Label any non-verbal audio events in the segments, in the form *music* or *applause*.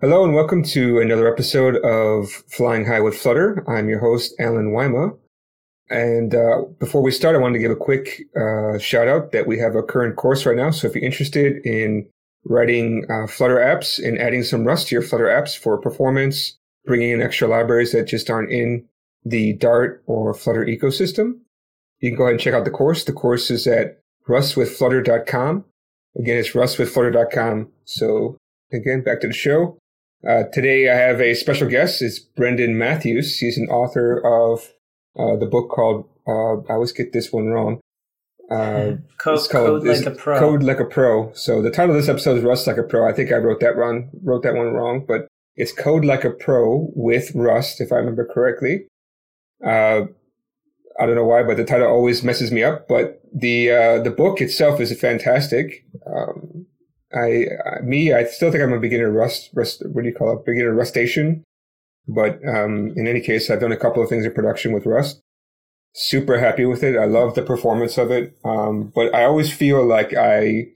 Hello and welcome to another episode of Flying High with Flutter. I'm your host, Allen Wyma. And uh, before we start, I wanted to give a quick uh, shout out that we have a current course right now. So if you're interested in writing uh, Flutter apps and adding some Rust to your Flutter apps for performance, bringing in extra libraries that just aren't in the Dart or Flutter ecosystem, you can go ahead and check out the course. The course is at rustwithflutter.com. Again, it's rustwithflutter.com. So again, back to the show. Uh, today I have a special guest. It's Brenden Matthews. He's an author of uh, the book called, uh, I always get this one wrong. Uh, *laughs* code, called, code like a pro. Code like a pro. So the title of this episode is Rust like a pro. I think I wrote that wrong, wrote that one wrong, but it's Code like a pro with Rust, if I remember correctly. Uh, I don't know why, but the title always messes me up. But the uh, the book itself is fantastic. Um, I, me, I still think I'm a beginner rust, rust, what do you call it? Beginner Rustacean. But, um, in any case, I've done a couple of things in production with Rust. Super happy with it. I love the performance of it. Um, but I always feel like I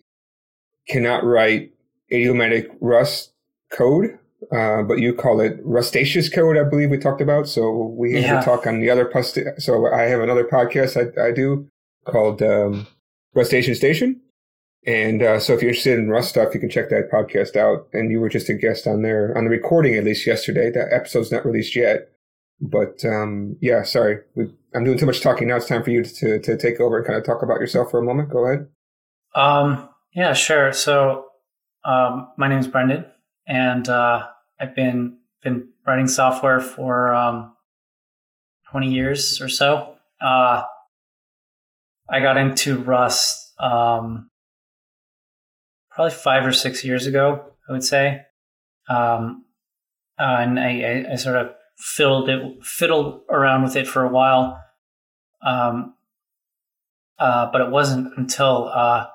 cannot write idiomatic Rust code. Uh, but you call it rustaceous code, I believe we talked about. So we had to talk on the other post. So I have another podcast I, I do called, um, Rustacean Station. And uh, so if you're interested in Rust stuff, you can check that podcast out. And you were just a guest on there, on the recording at least yesterday. That episode's not released yet. But um, yeah, sorry. We, I'm doing too much talking now. It's time for you to, to take over and kind of talk about yourself for a moment. Go ahead. Um, yeah, sure. So um, my name is Brenden, and uh, I've been been writing software for um, 20 years or so. Uh, I got into Rust um, probably five or six years ago, I would say. Um, uh, and I, I, I, sort of fiddled it, fiddled around with it for a while. Um, uh, but it wasn't until, uh,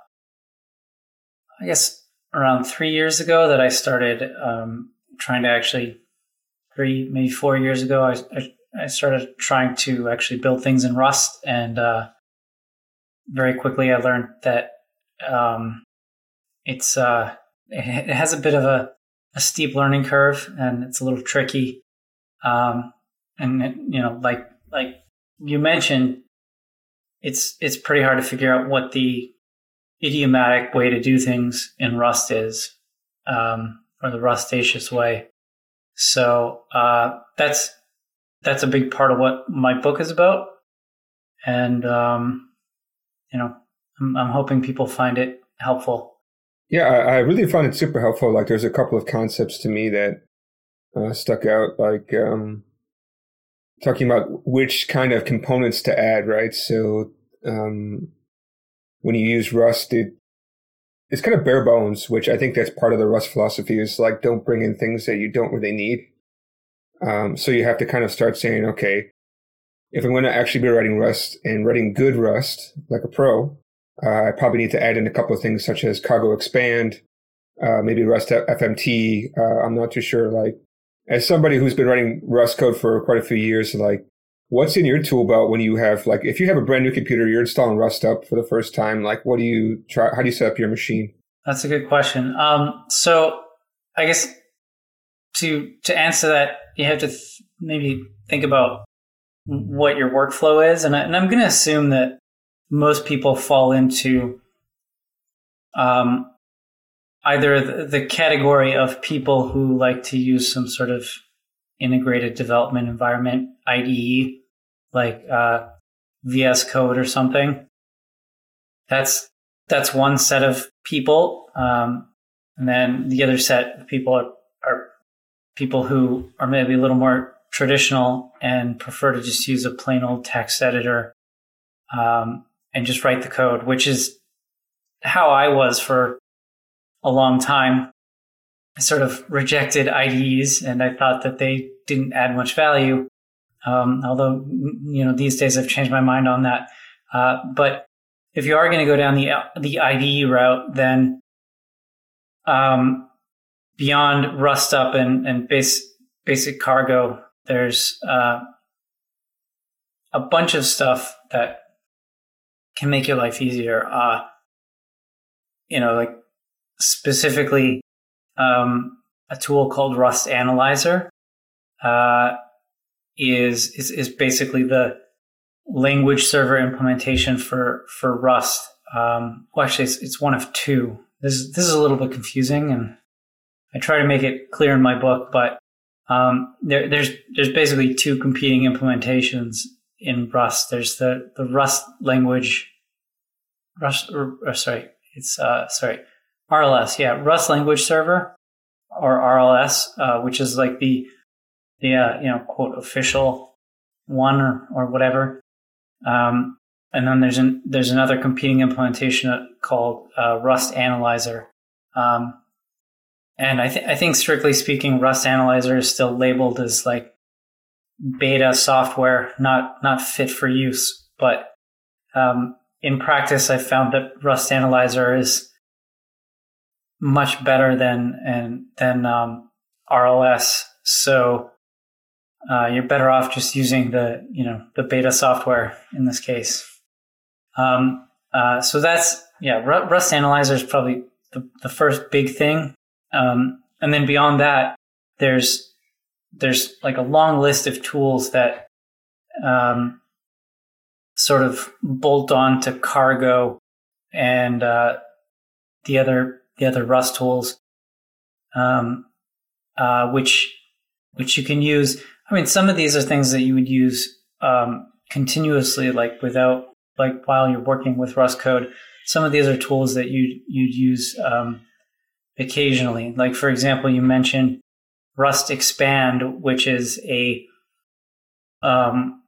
I guess around three years ago that I started, um, trying to actually three, maybe four years ago, I, I, I, started trying to actually build things in Rust. And, uh, very quickly I learned that, um, it's uh, it has a bit of a, a steep learning curve and it's a little tricky. Um, and it, you know, like like you mentioned, it's it's pretty hard to figure out what the idiomatic way to do things in Rust is, um, or the Rustaceous way. So uh, that's that's a big part of what my book is about, and um, you know, I'm, I'm hoping people find it helpful. Yeah, I, I, really found it super helpful. Like, there's a couple of concepts to me that uh, stuck out, like um, talking about which kind of components to add, right? So, um, when you use Rust, it, it's kind of bare bones, which I think that's part of the Rust philosophy is like, don't bring in things that you don't really need. Um, so you have to kind of start saying, okay, if I'm going to actually be writing Rust and writing good Rust, like a pro, uh, I probably need to add in a couple of things such as cargo expand, uh, maybe Rust FMT. Uh, I'm not too sure. Like, as somebody who's been writing Rust code for quite a few years, like, what's in your tool belt when you have, like, if you have a brand new computer, you're installing rustup for the first time, like, what do you try? How do you set up your machine? That's a good question. Um, so I guess to, to answer that, you have to th- maybe think about what your workflow is. And, I, and I'm going to assume that most people fall into um, either the, category of people who like to use some sort of integrated development environment, IDE, like uh, VS Code or something. That's that's one set of people, um, and then the other set of people are, are people who are maybe a little more traditional and prefer to just use a plain old text editor um, and just write the code, which is how I was for a long time. I sort of rejected IDEs and I thought that they didn't add much value. Um, although, you know, these days I've changed my mind on that. Uh, but if you are going to go down the, the IDE route, then, um, beyond rustup and, and base, basic cargo, there's, uh, a bunch of stuff that can make your life easier. Uh, you know, like specifically, um, a tool called Rust Analyzer. Uh, is, is is basically the language server implementation for for Rust. Um, well, actually, it's, it's one of two. This is, this is a little bit confusing, and I try to make it clear in my book. But um, there, there's there's basically two competing implementations in Rust. There's the the Rust language, Rust. Or, or sorry, it's uh, sorry, RLS. Yeah, Rust language server or RLS, uh, which is like the the uh, you know quote official one or, or whatever. Um, and then there's an there's another competing implementation called uh, Rust Analyzer. Um, and I, th- I think strictly speaking, Rust Analyzer is still labeled as like beta software, not not fit for use. But um, in practice, I found that Rust Analyzer is much better than and than um, RLS. So uh, you're better off just using the you know the beta software in this case. Um, uh, so that's yeah, Rust Analyzer is probably the, the first big thing, um, and then beyond that, there's there's like a long list of tools that um, sort of bolt on to Cargo and uh, the other the other Rust tools, um, uh, which which you can use. I mean, some of these are things that you would use um, continuously, like without like while you're working with Rust code. Some of these are tools that you you'd use um, occasionally. Like for example, you mentioned Rust Expand, which is a um,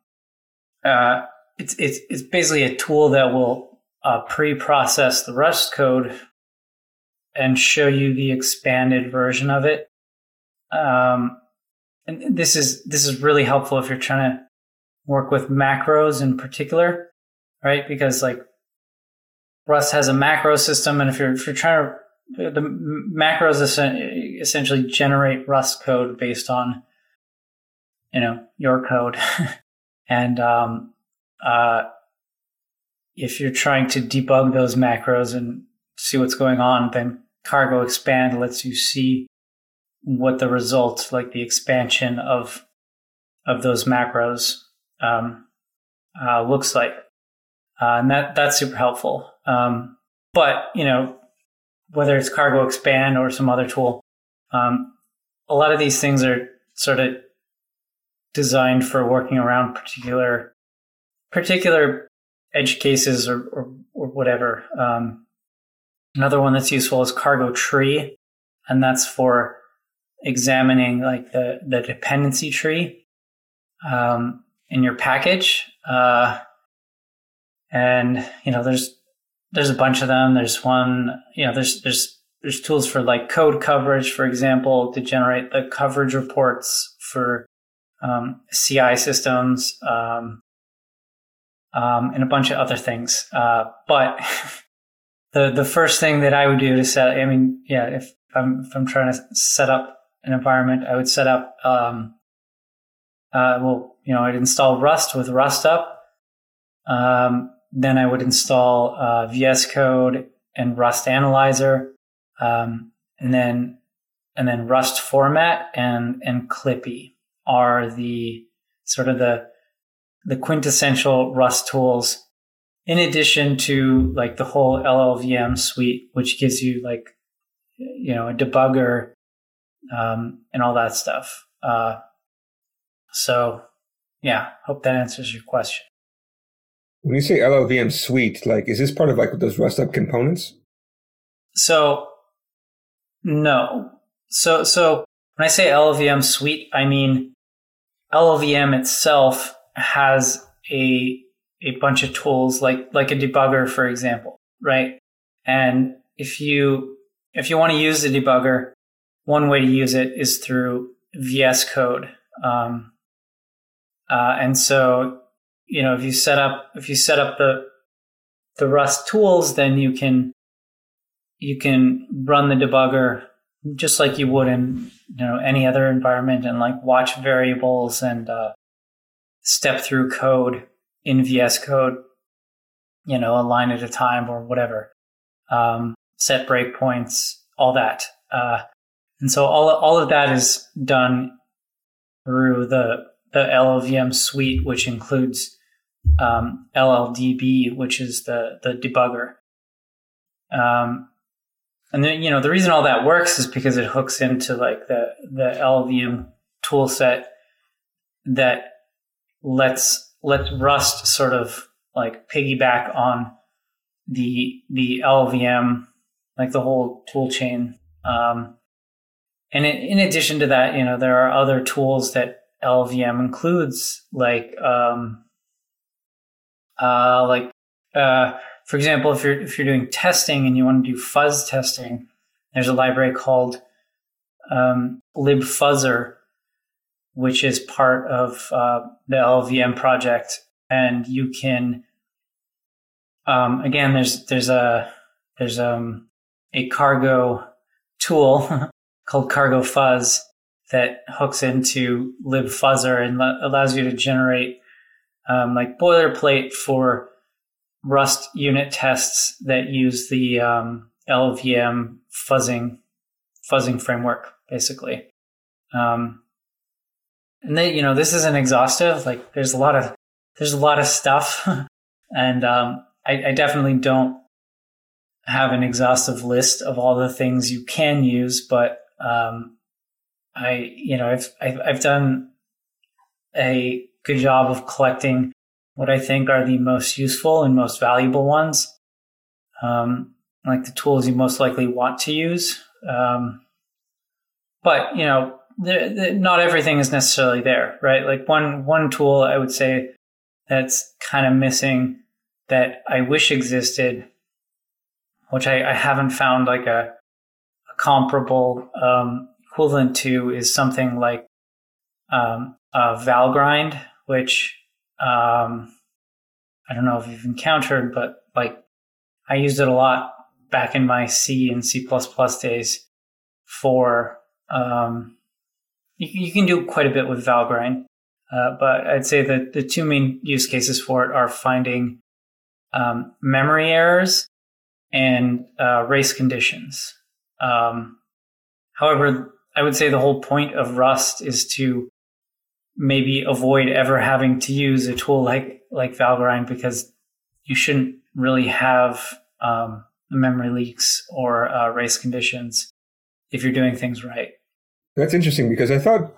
uh, it's it's it's basically a tool that will uh, pre-process the Rust code and show you the expanded version of it. Um, and this is this is really helpful if you're trying to work with macros in particular, right? Because like Rust has a macro system, and if you're if you're trying to the macros essentially generate Rust code based on you know your code, *laughs* and um, uh, if you're trying to debug those macros and see what's going on, then Cargo Expand lets you see what the result, like the expansion of of those macros, um, uh, looks like, uh, and that that's super helpful. Um, but you know, whether it's Cargo Expand or some other tool, um, a lot of these things are sort of designed for working around particular particular edge cases or or, or whatever. Um, another one that's useful is Cargo Tree, and that's for examining like the, the dependency tree um, in your package. Uh, and you know, there's there's a bunch of them. There's one, you know, there's there's there's tools for like code coverage, for example, to generate the coverage reports for um, CI systems, um, um, and a bunch of other things. Uh, but *laughs* the the first thing that I would do to set, I mean, yeah, if I'm if I'm trying to set up an environment, I would set up, um, uh, well, you know, I'd install Rust with rustup. Um, then I would install uh, VS Code and Rust Analyzer, um, and then and then Rust Format and and Clippy are the sort of the the quintessential Rust tools. In addition to like the whole LLVM suite, which gives you like you know a debugger um, and all that stuff. Uh, so, yeah, hope that answers your question. When you say LLVM suite, like, is this part of like those rustup components? So, no. So, so when I say LLVM suite, I mean LLVM itself has a a bunch of tools like like a debugger, for example, right? And if you if you want to use the debugger, one way to use it is through VS Code. Um, uh, and so, you know, if you set up if you set up the the Rust tools, then you can you can run the debugger just like you would in you know any other environment and like watch variables and uh, step through code in VS Code, you know, a line at a time or whatever. Um, set breakpoints, all that. Uh, And so all all of that is done through the the LLVM suite, which includes um, LLDB, which is the the debugger. Um, and then you know the reason all that works is because it hooks into like the the LLVM tool set that lets lets Rust sort of like piggyback on the the LLVM, like the whole tool chain. Um, and in, in, addition to that, you know, there are other tools that LLVM includes, like um, uh, like uh, for example, if you're if you're doing testing and you want to do fuzz testing, there's a library called um, libfuzzer, which is part of uh, the LLVM project, and you can um, again there's there's a there's um, a cargo tool *laughs* called Cargo Fuzz that hooks into libfuzzer and allows you to generate um, like boilerplate for Rust unit tests that use the um, LLVM fuzzing fuzzing framework, basically. Um, and then you know this isn't exhaustive. Like there's a lot of there's a lot of stuff, *laughs* and um, I, I definitely don't have an exhaustive list of all the things you can use, but um, I, you know, I've, I've, I've done a good job of collecting what I think are the most useful and most valuable ones, um, like the tools you most likely want to use. Um, but you know, not everything is necessarily there, right? Like one one tool I would say that's kind of missing that I wish existed, which I, I haven't found like a, a comparable um, equivalent to, is something like um, Valgrind, which um, I don't know if you've encountered, but like I used it a lot back in my C and C days for. Um, you, you, can do quite a bit with Valgrind, uh, but I'd say that the two main use cases for it are finding um, memory errors and uh, race conditions. Um, however, I would say the whole point of Rust is to maybe avoid ever having to use a tool like like Valgrind because you shouldn't really have um, memory leaks or uh, race conditions if you're doing things right. That's interesting because I thought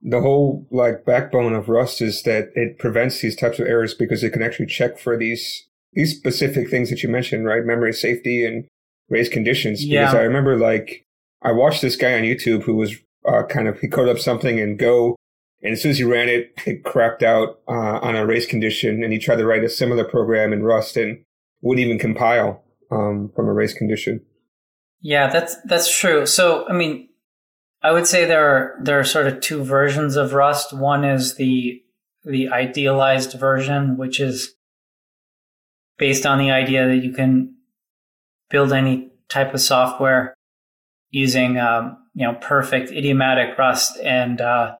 the whole like backbone of Rust is that it prevents these types of errors because it can actually check for these these specific things that you mentioned, right? Memory safety and race conditions. Because yeah. I remember like I watched this guy on YouTube who was uh, kind of he coded up something in Go, and as soon as he ran it, *laughs* it crapped out uh, on a race condition, and he tried to write a similar program in Rust and wouldn't even compile um, from a race condition. Yeah, that's that's true. So I mean, I would say there are there are sort of two versions of Rust. One is the the idealized version, which is based on the idea that you can build any type of software using um, you know perfect idiomatic Rust and uh,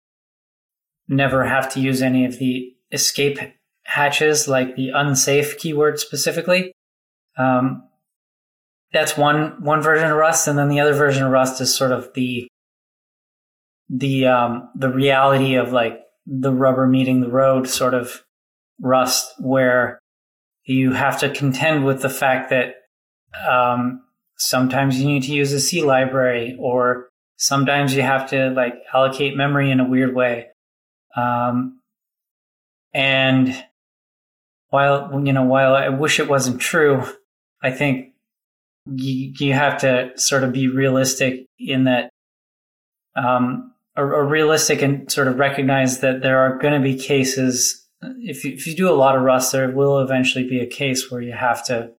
never have to use any of the escape hatches like the unsafe keyword specifically. Um, that's one one version of Rust, and then the other version of Rust is sort of the the um, the reality of like the rubber meeting the road sort of Rust, where you have to contend with the fact that um, sometimes you need to use a C library, or sometimes you have to like allocate memory in a weird way. Um, and while you know, while I wish it wasn't true, I think you, you have to sort of be realistic in that, um, or, or realistic and sort of recognize that there are going to be cases if you, if you do a lot of Rust, there will eventually be a case where you have to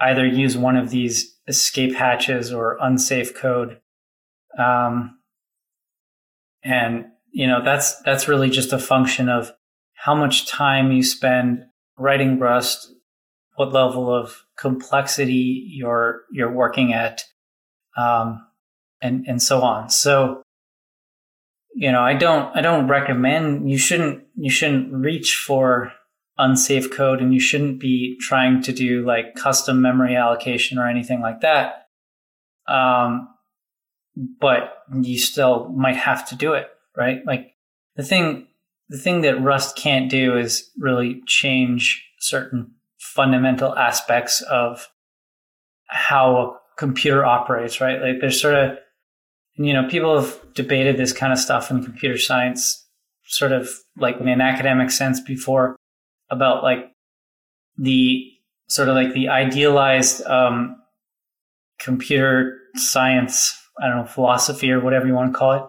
either use one of these escape hatches or unsafe code. Um, and you know that's that's really just a function of how much time you spend writing Rust, what level of complexity you're you're working at, um, and and so on. So you know, I don't I don't recommend you shouldn't you shouldn't reach for unsafe code and you shouldn't be trying to do like custom memory allocation or anything like that. Um, but you still might have to do it, right? Like the thing, the thing that Rust can't do is really change certain fundamental aspects of how a computer operates, right? Like there's sort of, you know, people have debated this kind of stuff in computer science, sort of like in an academic sense before about like the sort of like the idealized um, computer science, I don't know, philosophy or whatever you want to call it,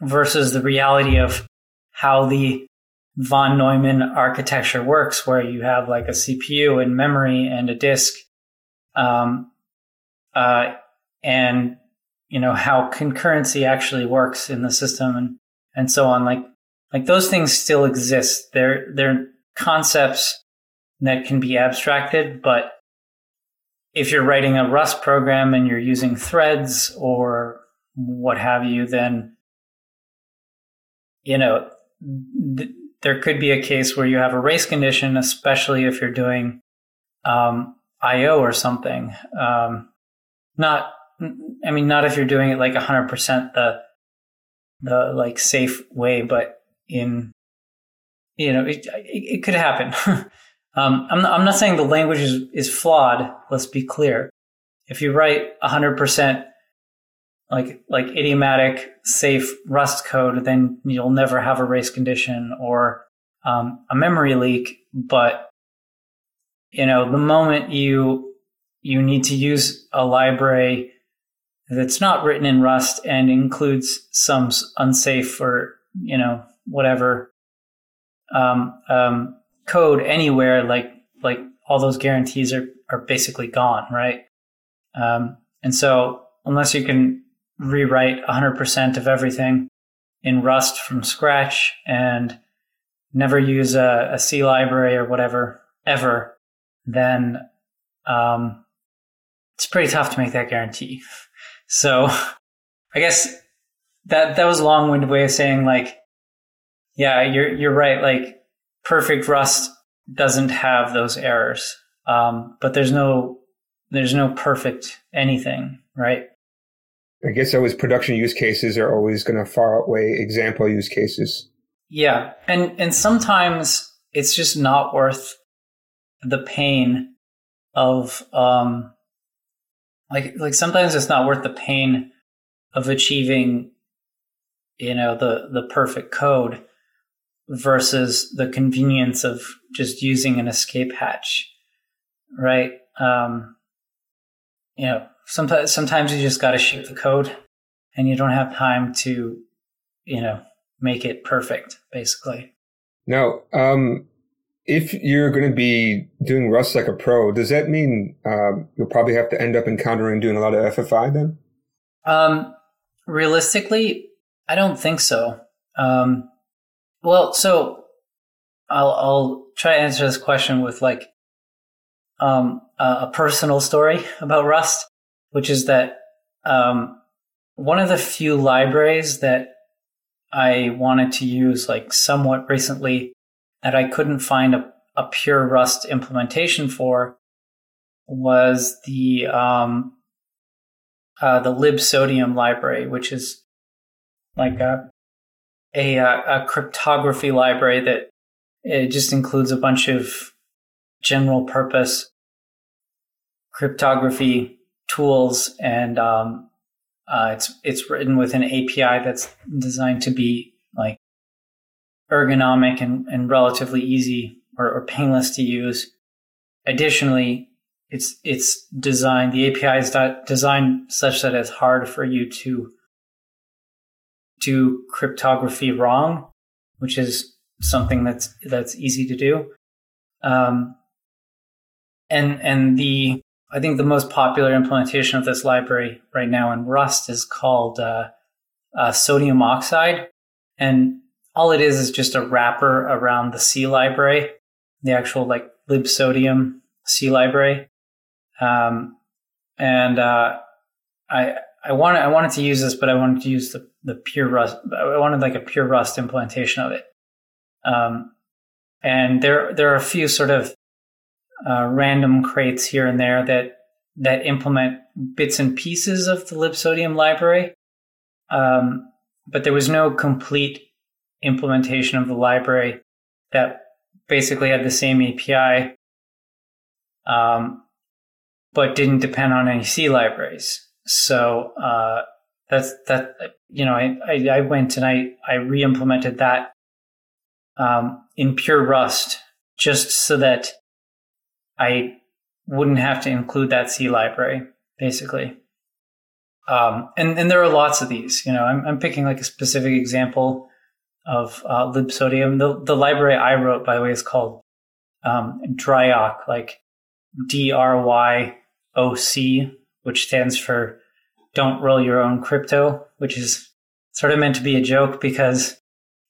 versus the reality of how the von Neumann architecture works, where you have like a CPU and memory and a disk, um, uh, and you know how concurrency actually works in the system and and so on. Like like those things still exist. They're they're concepts that can be abstracted, but if you're writing a Rust program and you're using threads or what have you, then you know th- there could be a case where you have a race condition, especially if you're doing um, I/O or something. Um, not, I mean, not if you're doing it like 100% the the like safe way, but in you know, it, it, it could happen. *laughs* um, I'm, not, I'm not saying the language is, is flawed. Let's be clear. If you write 100% like, like idiomatic, safe Rust code, then you'll never have a race condition or um, a memory leak. But, you know, the moment you, you need to use a library that's not written in Rust and includes some unsafe or, you know, whatever um, um, code anywhere, like like all those guarantees are are basically gone, right? Um, and so unless you can rewrite 100% of everything in Rust from scratch and never use a, a C library or whatever ever, then um, it's pretty tough to make that guarantee. So I guess that that was a long-winded way of saying like yeah, you're you're right. Like perfect Rust doesn't have those errors, um, but there's no there's no perfect anything, right? I guess always production use cases are always going to far outweigh example use cases. Yeah, and and sometimes it's just not worth the pain of um like like sometimes it's not worth the pain of achieving you know the the perfect code versus the convenience of just using an escape hatch, right? Um, you know, sometimes sometimes you just got to ship the code, and you don't have time to, you know, make it perfect, basically. Now, um, if you're going to be doing Rust like a pro, does that mean um, you'll probably have to end up encountering doing a lot of FFI then? Um, realistically, I don't think so. Um, well, so I'll I'll try to answer this question with like um, a personal story *laughs* about Rust, which is that um, one of the few libraries that I wanted to use like somewhat recently that I couldn't find a, a pure Rust implementation for was the um, uh, the libsodium library, which is like a a, uh, a cryptography library that it just includes a bunch of general purpose cryptography tools and um, uh, it's it's written with an API that's designed to be like ergonomic and, and relatively easy or, or painless to use. Additionally, it's it's designed the API is designed such that it's hard for you to do cryptography wrong, which is something that's that's easy to do. Um, and and the I think the most popular implementation of this library right now in Rust is called uh, uh, sodiumoxide, and all it is is just a wrapper around the C library, the actual like libsodium C library. Um, and uh, I I wanted I wanted to use this, but I wanted to use the the pure Rust. I wanted like a pure Rust implementation of it. Um, and there there are a few sort of uh, random crates here and there that that implement bits and pieces of the libsodium library. Um, but there was no complete implementation of the library that basically had the same API, um, but didn't depend on any C libraries. So uh, that's that. You know, I, I, I went and I I re-implemented that um, in pure Rust just so that I wouldn't have to include that C library, basically. Um, and, and there are lots of these. You know, I'm, I'm picking like a specific example of uh, libsodium. The, the library I wrote, by the way, is called um, Dryoc, like D R Y O C, which stands for Don't Roll Your Own Crypto, which is sort of meant to be a joke because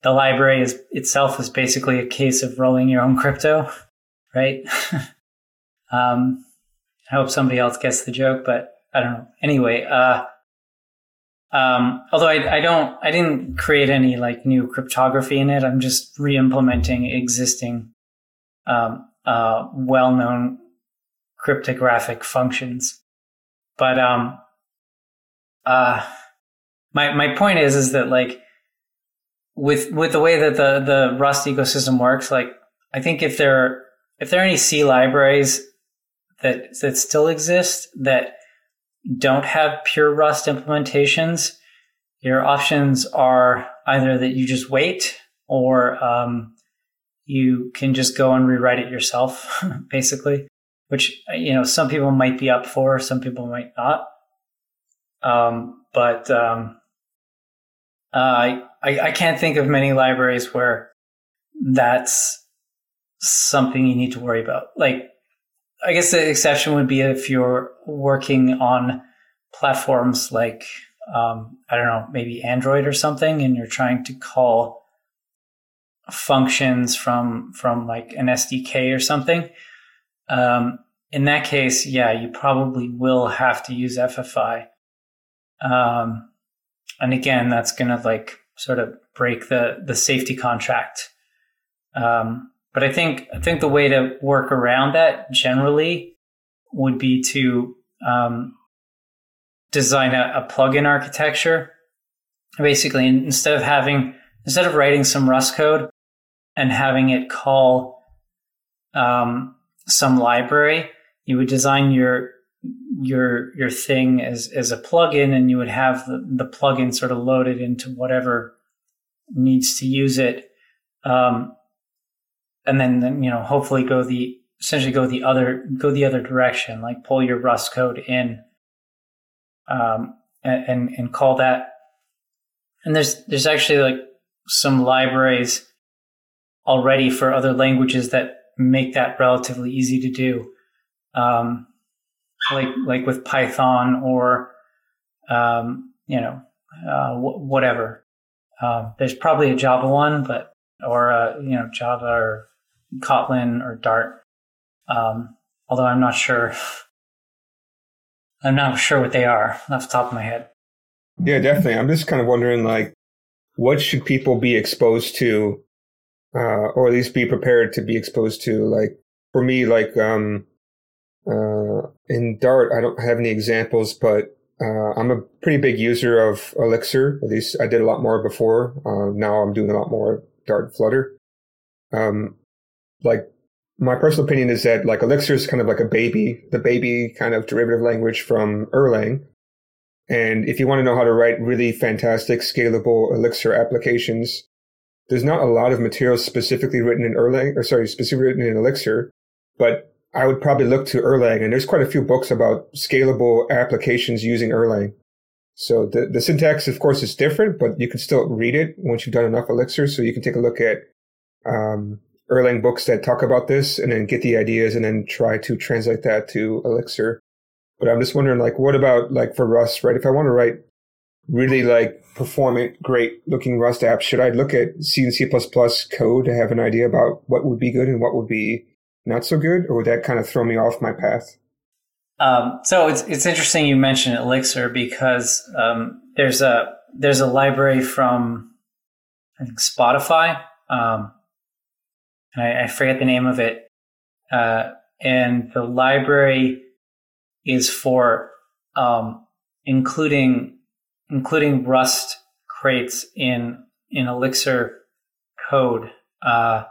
the library is itself is basically a case of rolling your own crypto, *laughs* right? *laughs* um, I hope somebody else gets the joke, but I don't know. Anyway, uh, um, although I, I, don't, I didn't create any like new cryptography in it. I'm just re-implementing existing, um, uh, well-known cryptographic functions. But um, uh, my my point is is that like with with the way that the the Rust ecosystem works, like I think if there if there are any C libraries that that still exist that don't have pure Rust implementations, your options are either that you just wait or um, you can just go and rewrite it yourself, *laughs* basically. Which you know some people might be up for, some people might not. Um, but um, uh, I, I can't think of many libraries where that's something you need to worry about. Like, I guess the exception would be if you're working on platforms like, um, I don't know, maybe Android or something, and you're trying to call functions from from like an SDK or something. Um, in that case, yeah, you probably will have to use FFI. Um, and again, that's going to like sort of break the the safety contract. Um, but I think I think the way to work around that generally would be to um, design a, a plugin architecture. Basically, instead of having instead of writing some Rust code and having it call um, some library, you would design your your your thing as as a plugin, and you would have the, the plugin sort of loaded into whatever needs to use it, um, and then, then you know hopefully go the essentially go the other go the other direction, like pull your Rust code in, um, and, and call that. And there's there's actually like some libraries already for other languages that make that relatively easy to do. Um, like like with Python or um, you know uh, w- whatever. Um, there's probably a Java one, but or uh, you know Java or Kotlin or Dart. Um, although I'm not sure. I'm not sure what they are off the top of my head. Yeah, definitely. I'm just kind of wondering, like, what should people be exposed to, uh, or at least be prepared to be exposed to? Like, for me, like, um, uh, in Dart, I don't have any examples, but uh, I'm a pretty big user of Elixir. At least I did a lot more before. Uh, now I'm doing a lot more Dart Flutter. Um, like my personal opinion is that like Elixir is kind of like a baby, the baby kind of derivative language from Erlang. And if you want to know how to write really fantastic, scalable Elixir applications, there's not a lot of material specifically written in Erlang, or sorry, specifically written in Elixir, but I would probably look to Erlang, and there's quite a few books about scalable applications using Erlang. So the, the syntax, of course, is different, but you can still read it once you've done enough Elixir. So you can take a look at um, Erlang books that talk about this, and then get the ideas, and then try to translate that to Elixir. But I'm just wondering, like, what about like for Rust, right? If I want to write really like performant, great looking Rust apps, should I look at C and C++ code to have an idea about what would be good and what would be not so good, or would that kind of throw me off my path? Um, so it's it's interesting you mentioned Elixir because um, there's a there's a library from I think Spotify, um, and I, I, forget the name of it. Uh, and the library is for um, including including Rust crates in in Elixir code. Uh,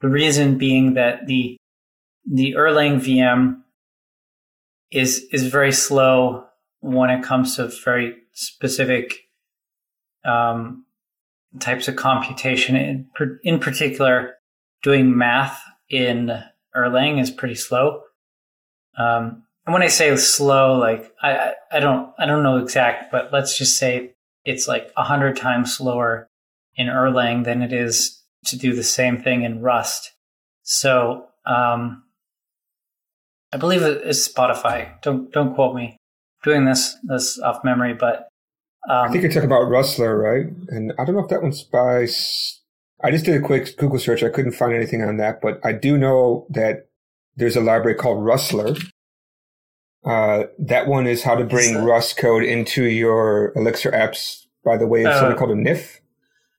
the reason being that the the Erlang VM is is very slow when it comes to very specific um, types of computation. In, in particular, doing math in Erlang is pretty slow. Um, and when I say slow, like I, I don't I don't know exact, but let's just say it's like a hundred times slower in Erlang than it is to do the same thing in Rust. So um, I believe it is Spotify. Don't don't quote me. doing this this off memory, but um, I think you're talking about Rustler, right? And I don't know if that one's by. I just did a quick Google search. I couldn't find anything on that, but I do know that there's a library called Rustler. Uh, that one is how to bring Rust code into your Elixir apps by the way of uh, something called a NIF.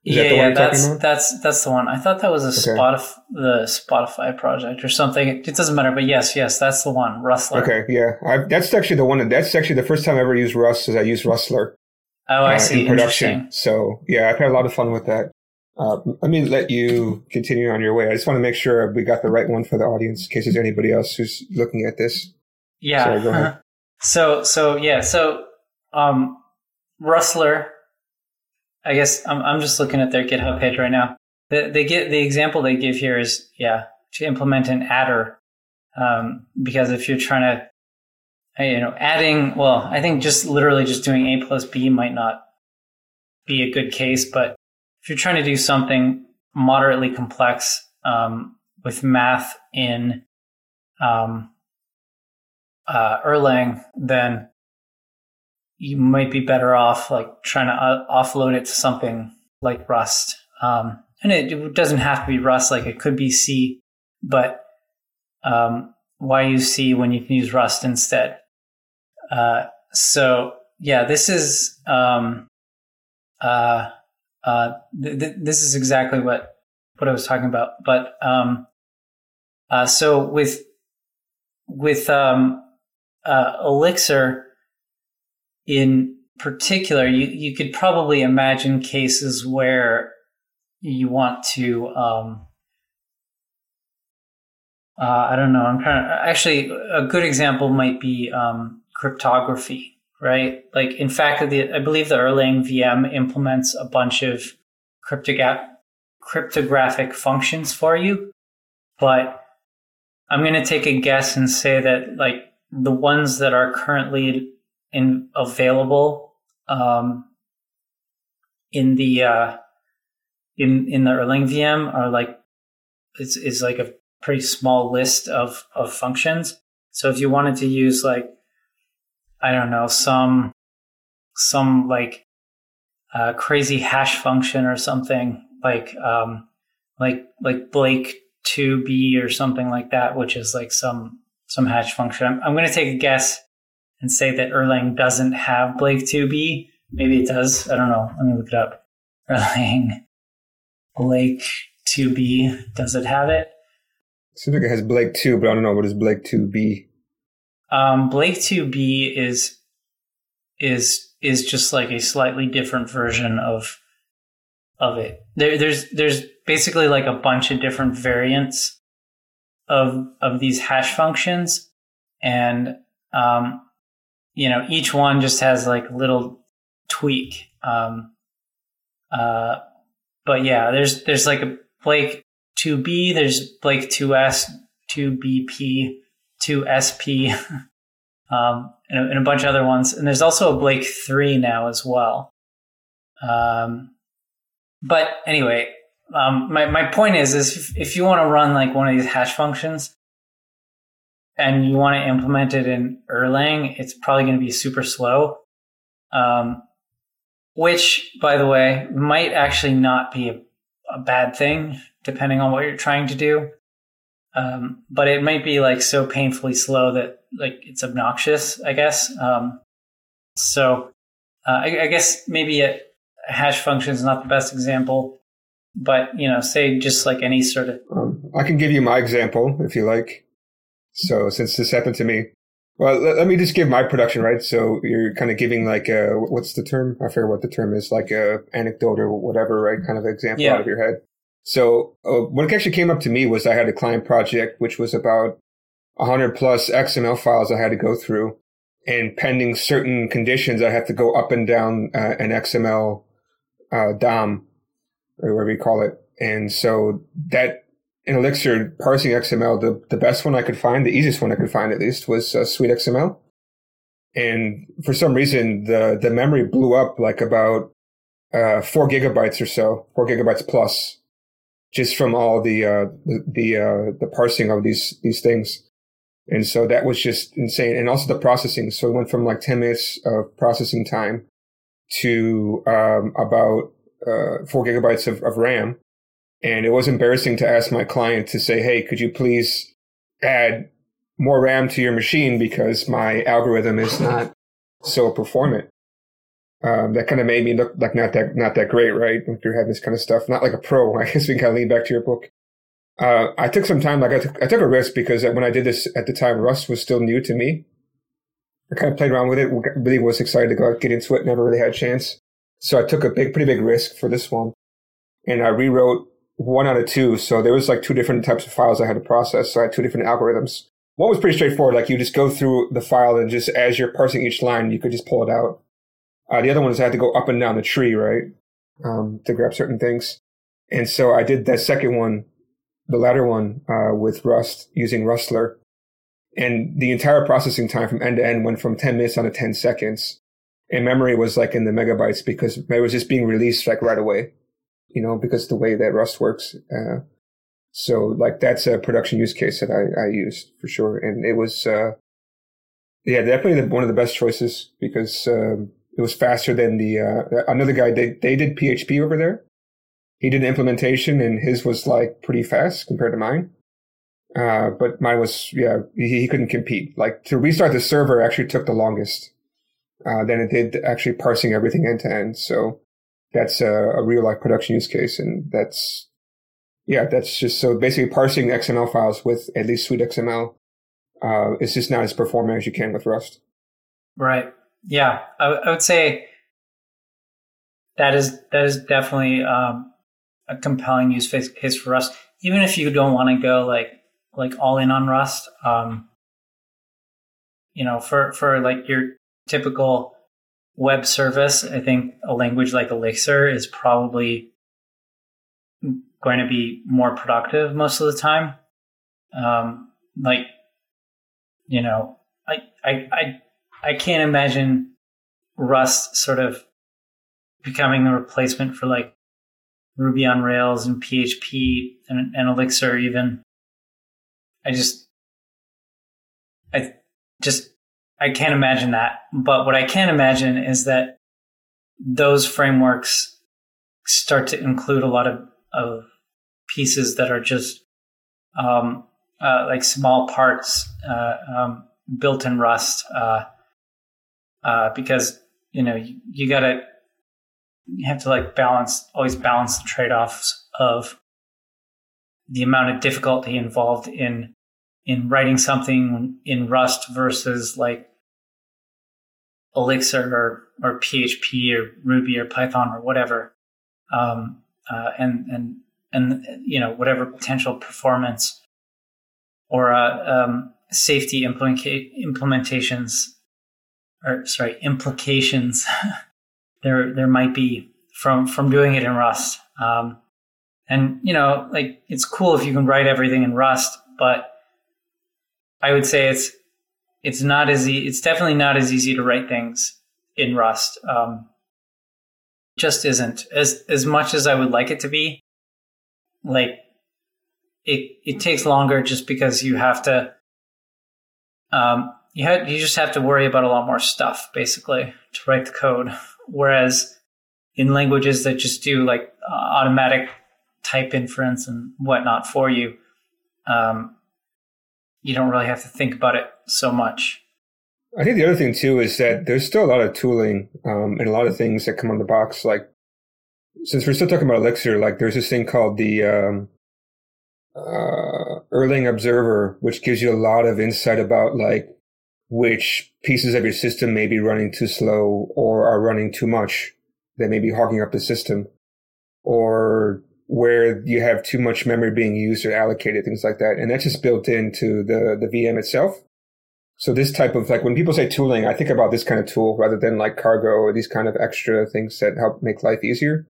Is yeah, that yeah, that's that's that's the one. I thought that was a okay. Spotify the Spotify project or something. It, it, doesn't matter, but yes, yes, that's the one. Rustler. Okay, yeah, I, that's actually the one. That, that's actually the first time I ever used Rust. Is I used Rustler. Oh, I uh, see. In production. So yeah, I've had a lot of fun with that. Uh, let me let you continue on your way. I just want to make sure we got the right one for the audience in case there's anybody else who's looking at this. Yeah. Sorry, go ahead. *laughs* so so yeah so um, Rustler I guess I'm, I'm just looking at their GitHub page right now. The, they get the example they give here is yeah to implement an adder um, because if you're trying to you know adding well I think just literally just doing a plus b might not be a good case, but if you're trying to do something moderately complex um, with math in um, uh, Erlang, then you might be better off like trying to uh, offload it to something like Rust. Um, and it, it, doesn't have to be Rust, like it could be C, but um, why use C when you can use Rust instead? Uh, so yeah, this is um, uh, uh, th- th- this is exactly what what I was talking about. But um, uh, so with with um, uh, Elixir in particular, you, you could probably imagine cases where you want to, um, uh, I don't know, I'm trying to, actually, a good example might be um, cryptography, right? Like, in fact, the, I believe the Erlang VM implements a bunch of cryptogra- cryptographic functions for you, but I'm going to take a guess and say that, like, the ones that are currently in available um, in the uh, in in the Erlang VM are like it's is like a pretty small list of of functions. So if you wanted to use like I don't know some some like uh, crazy hash function or something like um, like like Blake two B or something like that, which is like some some hash function. I'm, I'm going to take a guess and say that Erlang doesn't have Blake 2b. Maybe it does. I don't know. Let me look it up. *laughs* Erlang Blake 2b. Does it have it? Seems like it has Blake 2, but I don't know what is Blake 2b. Um, Blake 2b is is is just like a slightly different version of of it. There, there's there's basically like a bunch of different variants of of these hash functions, and um, you know, each one just has like a little tweak. Um, uh, but yeah, there's there's like a Blake 2B, there's Blake 2S, 2BP, 2SP, um, and, a, and, a, bunch of other ones. And there's also a Blake 3 now as well. Um, but anyway, um, my, my point is, is if, if you want to run like one of these hash functions, and you want to implement it in Erlang, it's probably going to be super slow. Um, which, by the way, might actually not be a, a, bad thing, depending on what you're trying to do. Um, but it might be like so painfully slow that like it's obnoxious, I guess. Um, so uh, I, I, guess maybe a, a hash function is not the best example, but you know, say just like any sort of. Um, I can give you my example if you like. So since this happened to me, Well, let, let, me just give my production, right? So you're kind of giving like a, what's the term? I forget what the term is, like a anecdote or whatever, right? Kind of example yeah. out of your head. So uh, what actually came up to me was I had a client project, which was about 100 plus XML files I had to go through. And pending certain conditions, I have to go up and down uh, an XML uh, DOM, or whatever you call it. And so that in Elixir parsing XML, the, the best one I could find, the easiest one I could find at least, was uh, Sweet XML. And for some reason, the, the memory blew up like about uh, four gigabytes or so, four gigabytes plus, just from all the uh, the the, uh, the parsing of these these things. And so that was just insane. And also the processing. So it went from like 10 minutes of processing time to um, about uh, four gigabytes of, of RAM and it was embarrassing to ask my client to say, Hey, could you please add more RAM to your machine because my algorithm is not so performant. Um, that kind of made me look like not that not that great, right? If you're having this kind of stuff, not like a pro. *laughs* I guess we can kind of lean back to your book. Uh, I took some time. Like I took, I took a risk because when I did this at the time, Rust was still new to me. I kind of played around with it. Really was excited to go get into it. Never really had a chance. So I took a big, pretty big risk for this one, and I rewrote one out of two. So there was like two different types of files I had to process. So I had two different algorithms. One was pretty straightforward. Like you just go through the file and just as you're parsing each line, you could just pull it out. Uh, the other one is I had to go up and down the tree, right? Um, to grab certain things. And so I did that second one, the latter one, uh, with Rust using Rustler. And the entire processing time from end to end went from 10 minutes down to 10 seconds. And memory was like in the megabytes because it was just being released like right away you know, because the way that Rust works. Uh, so like that's a production use case that I, I used for sure. And it was, uh, yeah, definitely one of the best choices because, um, it was faster than the, uh, another guy, they, they did PHP over there. He did implementation and his was like pretty fast compared to mine. Uh, but mine was, yeah, he, he, couldn't compete. Like to restart the server actually took the longest, uh, than it did actually parsing everything end to end. So, that's a, a real life production use case. And that's, yeah, that's just so basically parsing XML files with at least Sweet XML uh, is just not as performant as you can with Rust. Right. Yeah. I, I would say that is, that is definitely um, a compelling use case for Rust. Even if you don't want to go like, like all in on Rust, um, you know, for, for like your typical web service, I think a language like Elixir is probably going to be more productive most of the time. Um, like, you know, I, I, I, I can't imagine Rust sort of becoming the replacement for like Ruby on Rails and PHP and, and Elixir even. I just, I just I can't imagine that. But what I can imagine is that those frameworks start to include a lot of, of pieces that are just um, uh, like small parts uh, um, built in Rust, uh, uh because you know you, you gotta you have to like balance always balance the trade offs of the amount of difficulty involved in in writing something in Rust versus like Elixir or, or PHP or Ruby or Python or whatever, um, uh, and and and you know whatever potential performance or uh, um, safety implementa- implementations or sorry implications *laughs* there there might be from from doing it in Rust. Um, and you know, like it's cool if you can write everything in Rust, but I would say it's it's not as e- it's definitely not as easy to write things in Rust. Um, just isn't as as much as I would like it to be. Like it it takes longer just because you have to um, you had you just have to worry about a lot more stuff basically to write the code. Whereas in languages that just do like uh, automatic type inference and whatnot for you, um, you don't really have to think about it so much. I think the other thing too is that there's still a lot of tooling um, and a lot of things that come on the box. Like, since we're still talking about Elixir, like there's this thing called the um, uh, Erlang Observer, which gives you a lot of insight about like which pieces of your system may be running too slow or are running too much that may be hogging up the system or where you have too much memory being used or allocated, things like that. And that's just built into the, the VM itself. So this type of like when people say tooling, I think about this kind of tool rather than like cargo or these kind of extra things that help make life easier.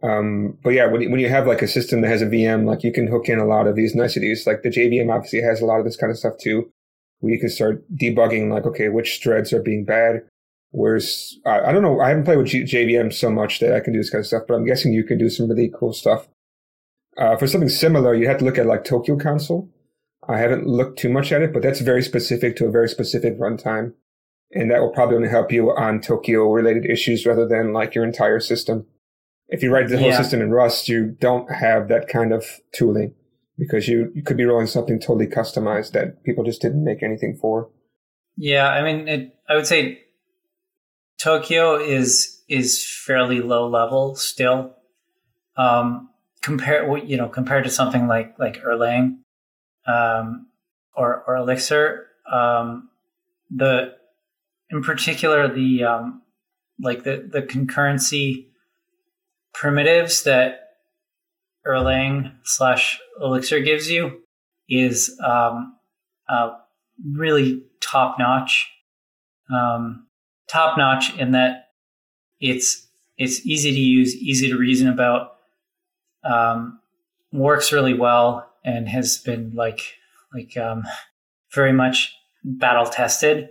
Um, but yeah, when, when you have like a system that has a VM, like you can hook in a lot of these niceties. Like the JVM obviously has a lot of this kind of stuff too, where you can start debugging like, okay, which threads are being bad. Whereas I, I don't know, I haven't played with G- JVM so much that I can do this kind of stuff, but I'm guessing you can do some really cool stuff. Uh, for something similar, you have to look at like Tokio Console. I haven't looked too much at it, but that's very specific to a very specific runtime. And that will probably only help you on Tokio related issues rather than like your entire system. If you write the whole yeah. system in Rust, you don't have that kind of tooling because you, you could be rolling something totally customized that people just didn't make anything for. Yeah, I mean, it, I would say Tokio is is fairly low level still. Um, compare you know compared to something like like Erlang um, or or Elixir, um, the in particular the um, like the the concurrency primitives that Erlang slash Elixir gives you is um, uh, really top notch. Um, top notch in that it's it's easy to use, easy to reason about, um, works really well, and has been like like um, very much battle tested.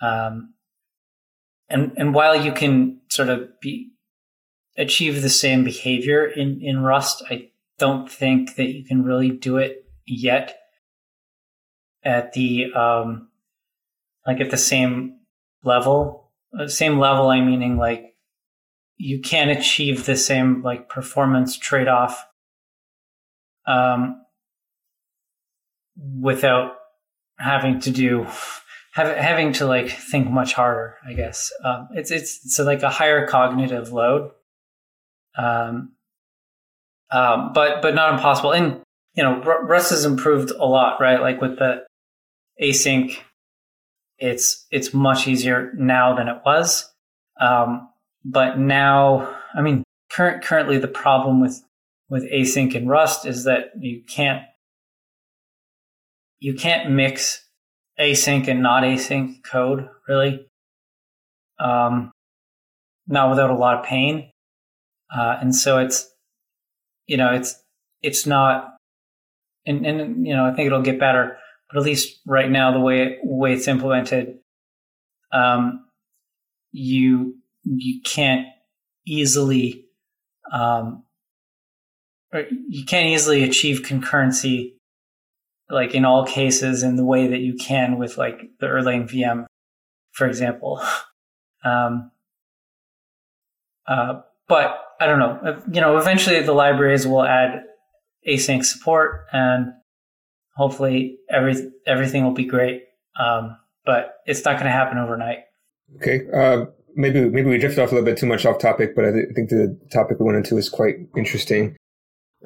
Um, and and while you can sort of be achieve the same behavior in in Rust, I don't think that you can really do it yet at the um, like at the same level uh, same level, I meaning like you can't achieve the same like performance trade off um, without having to do having to like think much harder. I guess um, it's it's it's like a higher cognitive load, um, um, but but not impossible. And you know, Rust has improved a lot, right? Like with the async it's it's much easier now than it was. Um, but now, I mean, current currently the problem with with async and Rust is that you can't you can't mix async and not async code really. Um, not without a lot of pain, uh, and so it's you know it's it's not and and you know I think it'll get better but at least right now, the way way it's implemented, um, you you can't easily um, you can't easily achieve concurrency like in all cases in the way that you can with like the Erlang VM, for example. *laughs* Um, uh, but I don't know. You know, eventually the libraries will add async support, and hopefully every everything will be great. Um, but it's not going to happen overnight. Okay. Uh, maybe maybe we drifted off a little bit too much off topic, but I think the topic we went into is quite interesting.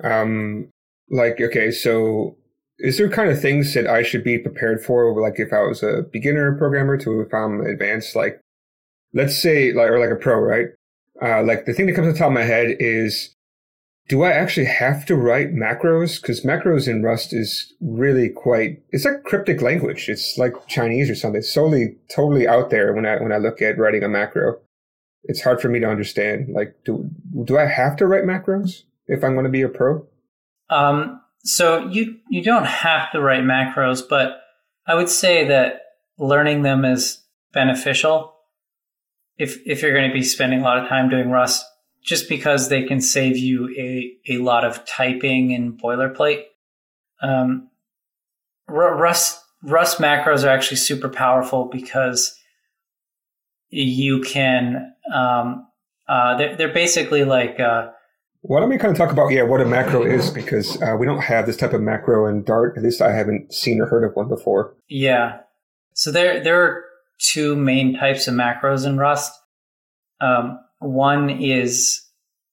Um, like, okay, so is there kind of things that I should be prepared for? Like, if I was a beginner programmer to if I'm advanced, like, let's say, like, or like a pro, right? Uh, like the thing that comes to the top of my head is do I actually have to write macros? Because macros in Rust is really quite, it's like cryptic language. It's like Chinese or something. It's solely, totally out there when I, when I look at writing a macro. It's hard for me to understand. Like, do, do I have to write macros if I'm going to be a pro? Um, so you, you don't have to write macros, but I would say that learning them is beneficial. If, if you're going to be spending a lot of time doing Rust, just because they can save you a, a lot of typing and boilerplate. Um, Rust Rust macros are actually super powerful because you can um, uh, they're, they're basically like uh, why don't we kind of talk about yeah what a macro is because uh, we don't have this type of macro in Dart. At least I haven't seen or heard of one before. Yeah, so there there are two main types of macros in Rust. Um, one is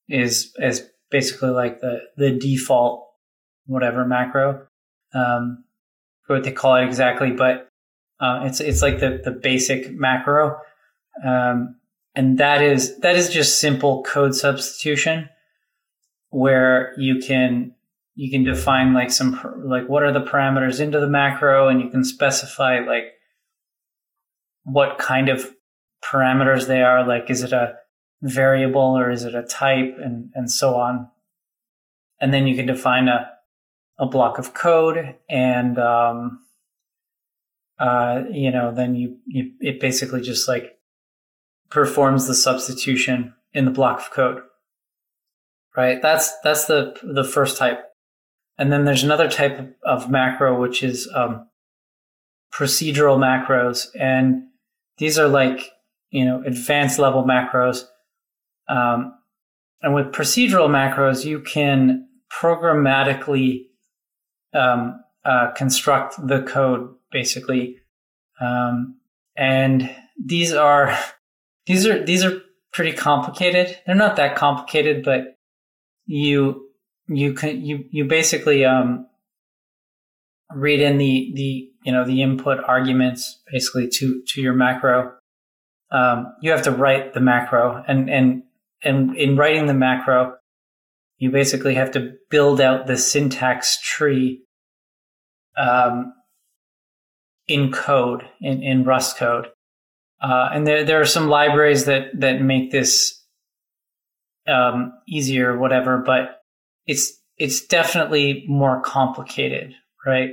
is is basically like the the default whatever macro, um, what they call it exactly. But Uh, it's it's like the the basic macro, um, and that is that is just simple code substitution, where you can you can define like some like what are the parameters into the macro, and you can specify like what kind of parameters they are. Like, is it a variable or is it a type, and and so on. And then you can define a a block of code and um, uh, you know then you, you it basically just like performs the substitution in the block of code right that's that's the the first type and then there's another type of macro which is um, procedural macros and these are like you know advanced level macros um, and with procedural macros you can programmatically um, uh, construct the code basically, um, and these are *laughs* these are these are pretty complicated. They're not that complicated, but you you can you you basically um, read in the the you know the input arguments basically to to your macro. Um, you have to write the macro, and and and in writing the macro, you basically have to build out the syntax tree um, in code, in, in Rust code. Uh, and there, there are some libraries that, that make this um, easier, whatever, but it's, it's definitely more complicated, right?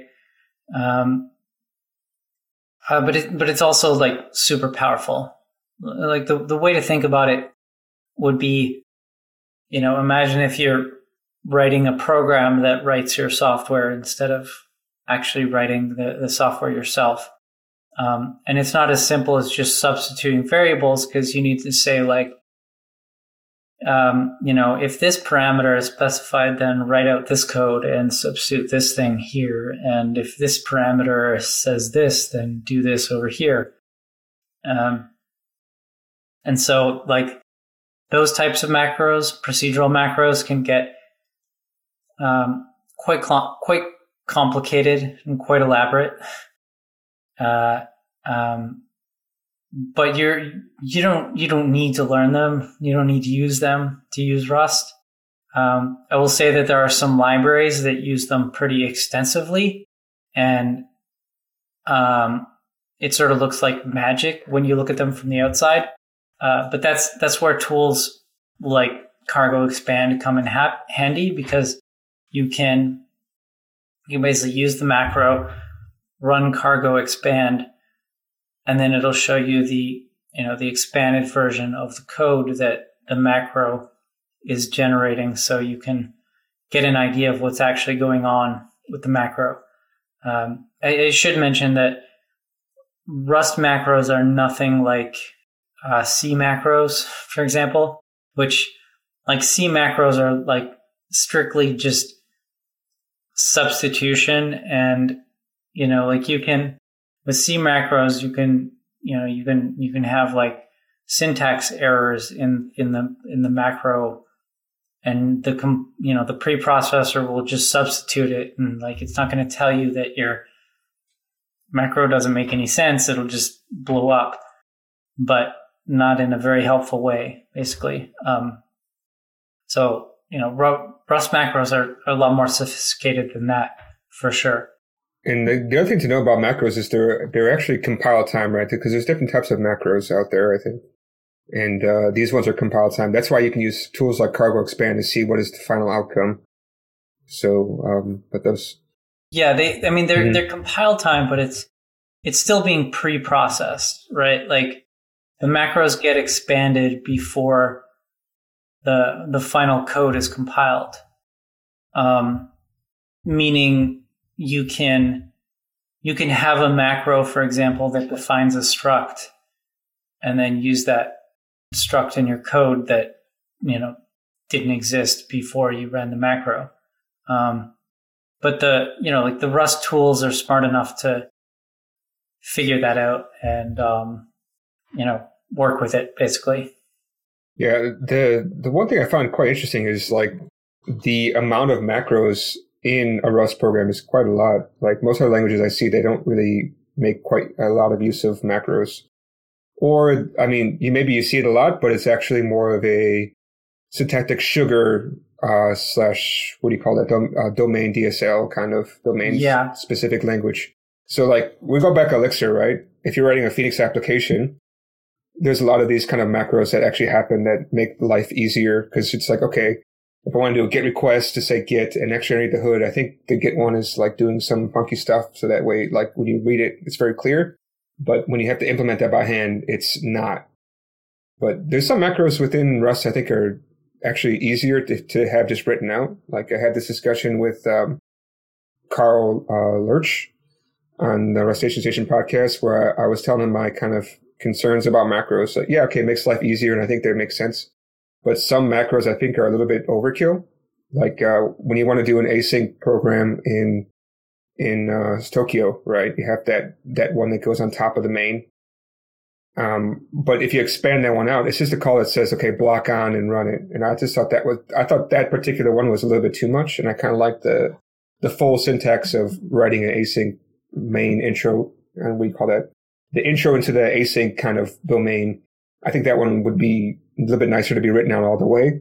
Um, uh, but it, but it's also like super powerful. Like the, the way to think about it would be, you know, imagine if you're writing a program that writes your software instead of actually writing the, the software yourself. Um, and it's not as simple as just substituting variables because you need to say like, um, you know, if this parameter is specified, then write out this code and substitute this thing here. And if this parameter says this, then do this over here. Um, and so like those types of macros, procedural macros can get um, quite cl- quite complicated and quite elaborate. Uh, um, but you're you don't you don't need to learn them. You don't need to use them to use Rust. Um, I will say that there are some libraries that use them pretty extensively, and um, it sort of looks like magic when you look at them from the outside. Uh, but that's that's where tools like Cargo Expand come in ha- handy because you can you basically use the macro, run cargo expand, and then it'll show you the you know the expanded version of the code that the macro is generating, so you can get an idea of what's actually going on with the macro. Um, I, I, should mention that Rust macros are nothing like uh, C macros, for example, which like C macros are like strictly just substitution and you know like you can with c macros you can you know you can you can have like syntax errors in in the in the macro. And the you know the preprocessor will just substitute it. And like it's not going to tell you that your macro doesn't make any sense. It'll just blow up but not in a very helpful way basically. Um, so you know, Rust macros are, are a lot more sophisticated than that for sure. And the, the, other thing to know about macros is they're they're actually compile time, right? Because there's different types of macros out there, I think. And uh, these ones are compile time. That's why you can use tools like Cargo Expand to see what is the final outcome. So, um, but those. Yeah, they. I mean, they're mm-hmm. they're compile time, but it's it's still being pre-processed, right? Like the macros get expanded before the the final code is compiled. Um, meaning you can you can have a macro, for example, that defines a struct, and then use that struct in your code that you know didn't exist before you ran the macro. Um, but the you know like the Rust tools are smart enough to figure that out and um, you know work with it basically. Yeah, the the one thing I found quite interesting is like the amount of macros in a Rust program is quite a lot. Like most other languages I see, they don't really make quite a lot of use of macros. Or, I mean, you maybe you see it a lot, but it's actually more of a syntactic sugar uh, slash what do you call that Dom- uh, domain DSL kind of domain yeah. specific language. So like we go back Elixir, right? If you're writing a Phoenix application, there's a lot of these kind of macros that actually happen that make life easier because it's like okay, if I want to do a GET request to say GET and underneath the hood, I think the GET one is like doing some funky stuff. So that way, like when you read it, it's very clear. But when you have to implement that by hand, it's not. But there's some macros within Rust I think are actually easier to, to have just written out. Like I had this discussion with um, Carl uh, Lerche on the Rustacean Station podcast where I, I, was telling him my kind of concerns about macros. So yeah, okay, it makes life easier, and I think that makes sense. But some macros I think are a little bit overkill. Like uh, when you want to do an async program in in uh, Tokio, right? You have that that one that goes on top of the main. Um, but if you expand that one out, it's just a call that says, okay, block on and run it. And I just thought that was, I thought that particular one was a little bit too much. And I kind of like the, the full syntax of writing an async main intro. And we call that the intro into the async kind of domain. I think that one would be a little bit nicer to be written out all the way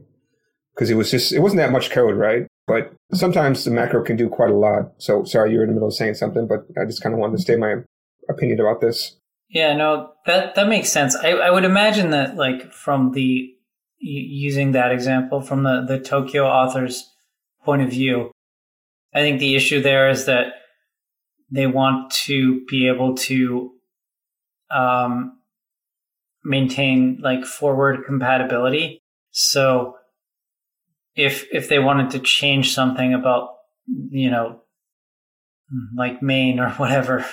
because it was just, it wasn't that much code, right? But sometimes the macro can do quite a lot. So sorry, you're in the middle of saying something, but I just kind of wanted to state my opinion about this. Yeah, no, that that makes sense. I, I would imagine that like from the using that example from the the Tokio author's point of view, I think the issue there is that they want to be able to um, maintain like forward compatibility. So if if they wanted to change something about you know like main or *laughs* whatever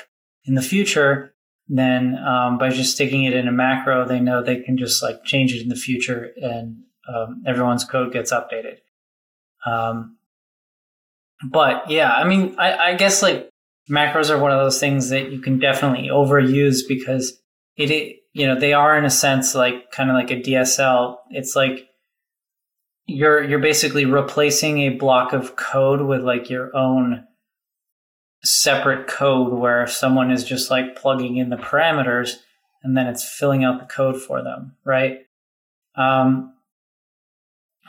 in the future, then um, by just sticking it in a macro, they know they can just like change it in the future and um, everyone's code gets updated. Um, but yeah, I mean, I, I, guess like macros are one of those things that you can definitely overuse because it, it you know, they are in a sense like kind of like a DSL. It's like you're you're basically replacing a block of code with like your own separate code where someone is just like plugging in the parameters and then it's filling out the code for them, right? Um,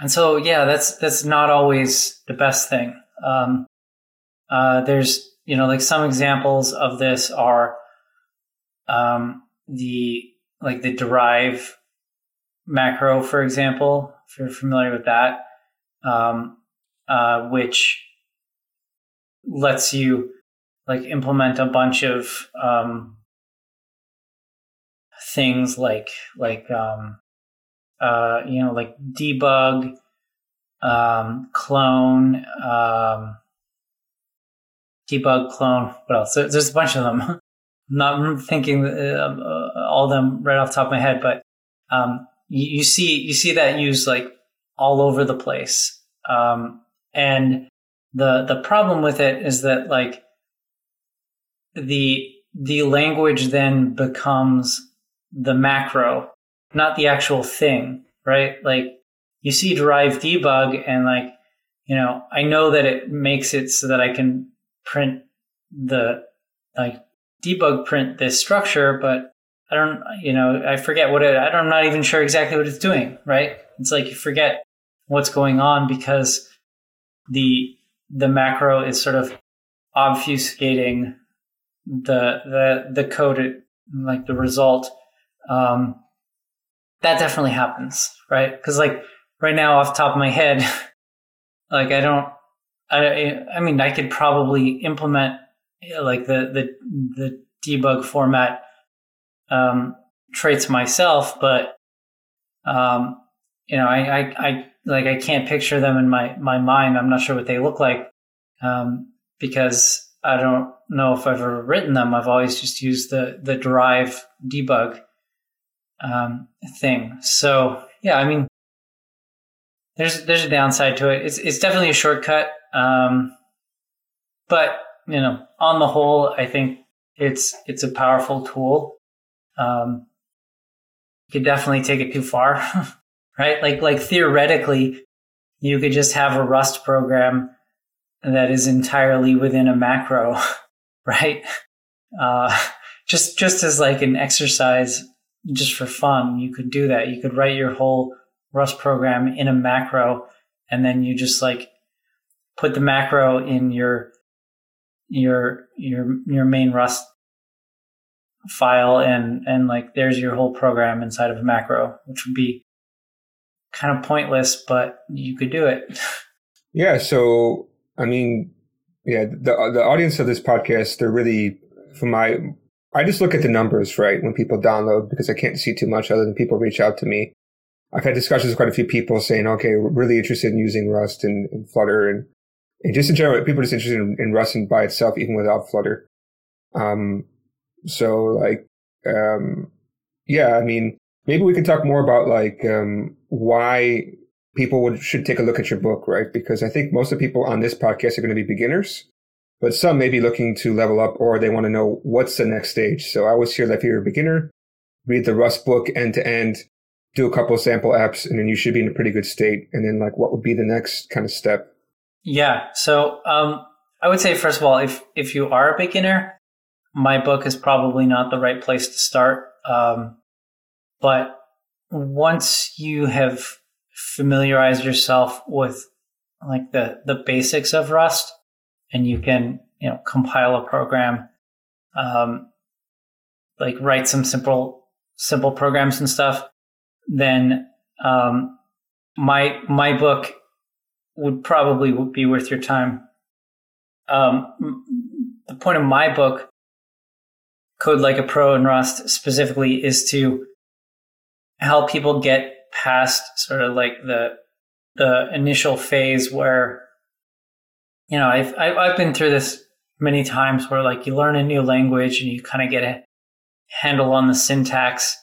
and so, yeah, that's that's not always the best thing. Um, uh, there's you know like some examples of this are um, the like the derive macro, for example, if you're familiar with that, um, uh, which lets you like implement a bunch of um, things like like um, uh, you know like debug, um, clone, um, debug, clone. What else? There's a bunch of them. *laughs* I'm not thinking uh, all of them right off the top of my head, but um, you, you, see you see that used like all over the place. Um, and the the problem with it is that like the the language then becomes the macro, not the actual thing, right? Like you see derive debug and like, you know, I know that it makes it so that I can print the like debug print this structure, but I don't, you know, I forget what it, I don't, I'm not even sure exactly what it's doing, right? It's like you forget what's going on because the, the macro is sort of obfuscating the the the code like the result um that definitely happens right because like right now off top of my head *laughs* like i don't i i mean i could probably implement like the the the debug format um traits myself but um you know I, I i like i can't picture them in my my mind i'm not sure what they look like um because I don't know if I've ever written them. I've always just used the the derive debug um, thing. So yeah, I mean, there's there's a downside to it. It's it's definitely a shortcut, um, but you know, on the whole, I think it's it's a powerful tool. Um, you could definitely take it too far, *laughs* right? Like like theoretically, you could just have a Rust program that is entirely within a macro, *laughs* right? Uh, just just as like an exercise, just for fun, you could do that. You could write your whole Rust program in a macro, and then you just like put the macro in your your your your main Rust file, and and like there's your whole program inside of a macro, which would be kind of pointless, but you could do it. *laughs* Yeah. So, I mean, yeah, the the audience of this podcast, they're really from my. I just look at the numbers, right? When people download, because I can't see too much other than people reach out to me. I've had discussions with quite a few people saying, okay, we're really interested in using Rust and, and Flutter and, and just in general, people are just interested in, in Rust and by itself, even without Flutter. Um, so like, um, yeah, I mean, maybe we can talk more about like, um, why people would, should take a look at your book, right? Because I think most of the people on this podcast are going to be beginners, but some may be looking to level up or they want to know what's the next stage. So I always hear that if you're a beginner, read the Rust book end to end, do a couple of sample apps, and then you should be in a pretty good state. And then like, what would be the next kind of step? Yeah. So, um, I would say, first of all, if, if you are a beginner, my book is probably not the right place to start. Um, but once you have familiarized yourself with like the, the basics of Rust and you can, you know, compile a program, um, like write some simple, simple programs and stuff, then, um, my, my book would probably be worth your time. Um, the point of my book, Code Like a Pro in Rust specifically, is to help people get past sort of like the the initial phase where you know I've I've been through this many times where like you learn a new language and you kind of get a handle on the syntax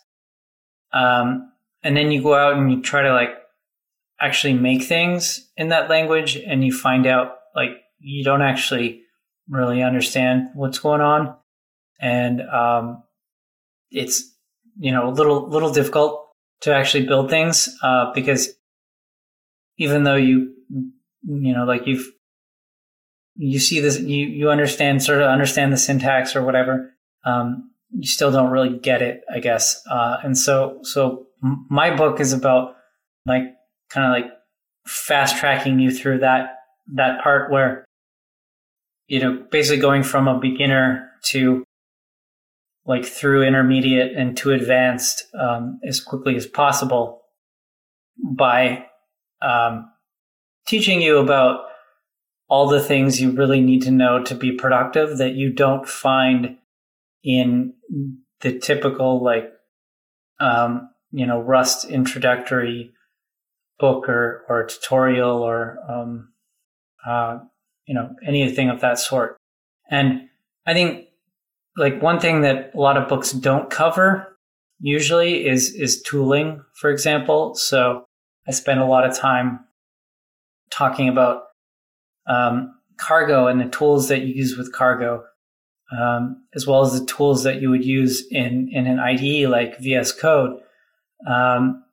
um, and then you go out and you try to like actually make things in that language and you find out like you don't actually really understand what's going on and um, it's you know a little little difficult to actually build things uh, because even though you you know like you've you see this you you understand sort of understand the syntax or whatever um, you still don't really get it i guess. Uh, and so so my book is about like kind of like fast tracking you through that that part where you know basically going from a beginner to like through intermediate and to advanced um, as quickly as possible by um, teaching you about all the things you really need to know to be productive that you don't find in the typical like um, you know rust introductory book or or tutorial or um, uh, you know anything of that sort. And i think like one thing that a lot of books don't cover usually is is tooling, for example. So I spend a lot of time talking about um, cargo and the tools that you use with cargo, um, as well as the tools that you would use in in an IDE like VS Code. Um,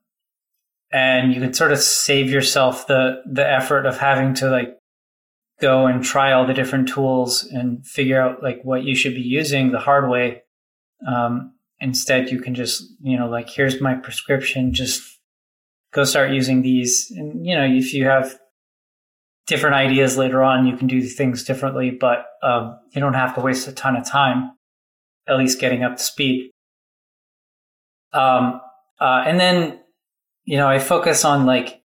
and you can sort of save yourself the the effort of having to like go and try all the different tools and figure out like what you should be using the hard way. Um, instead, you can just, you know, like, here's my prescription, just go start using these. And, you know, if you have different ideas later on, you can do things differently, but um, you don't have to waste a ton of time, at least getting up to speed. Um, uh, and then, you know, I focus on like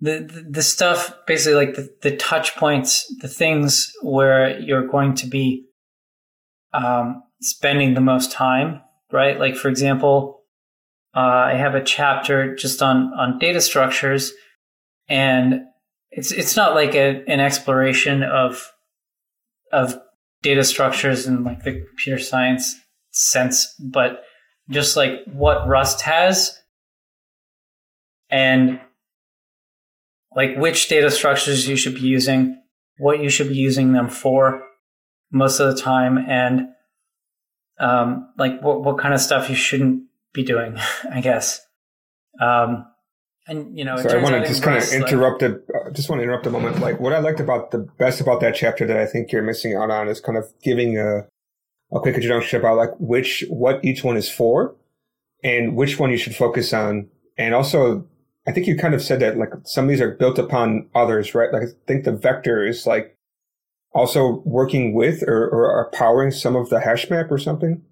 the, the, stuff basically like the, the touch points, the things where you're going to be um, spending the most time, right? Like for example, uh, I have a chapter just on on data structures, and it's it's not like a, an exploration of of data structures in like the computer science sense, but just like what Rust has and like which data structures you should be using, what you should be using them for most of the time, and um, like what, what kind of stuff you shouldn't be doing, *laughs* I guess. Um, and you know, so I want to just kind of interrupt like, a, uh, just want to interrupt a moment. Like what I liked about the best about that chapter that I think you're missing out on is kind of giving a a quick introduction about like which what each one is for and which one you should focus on. And also, I think you kind of said that like some of these are built upon others, right? Like I think the vector is like also working with or, or are powering some of the hash map or something.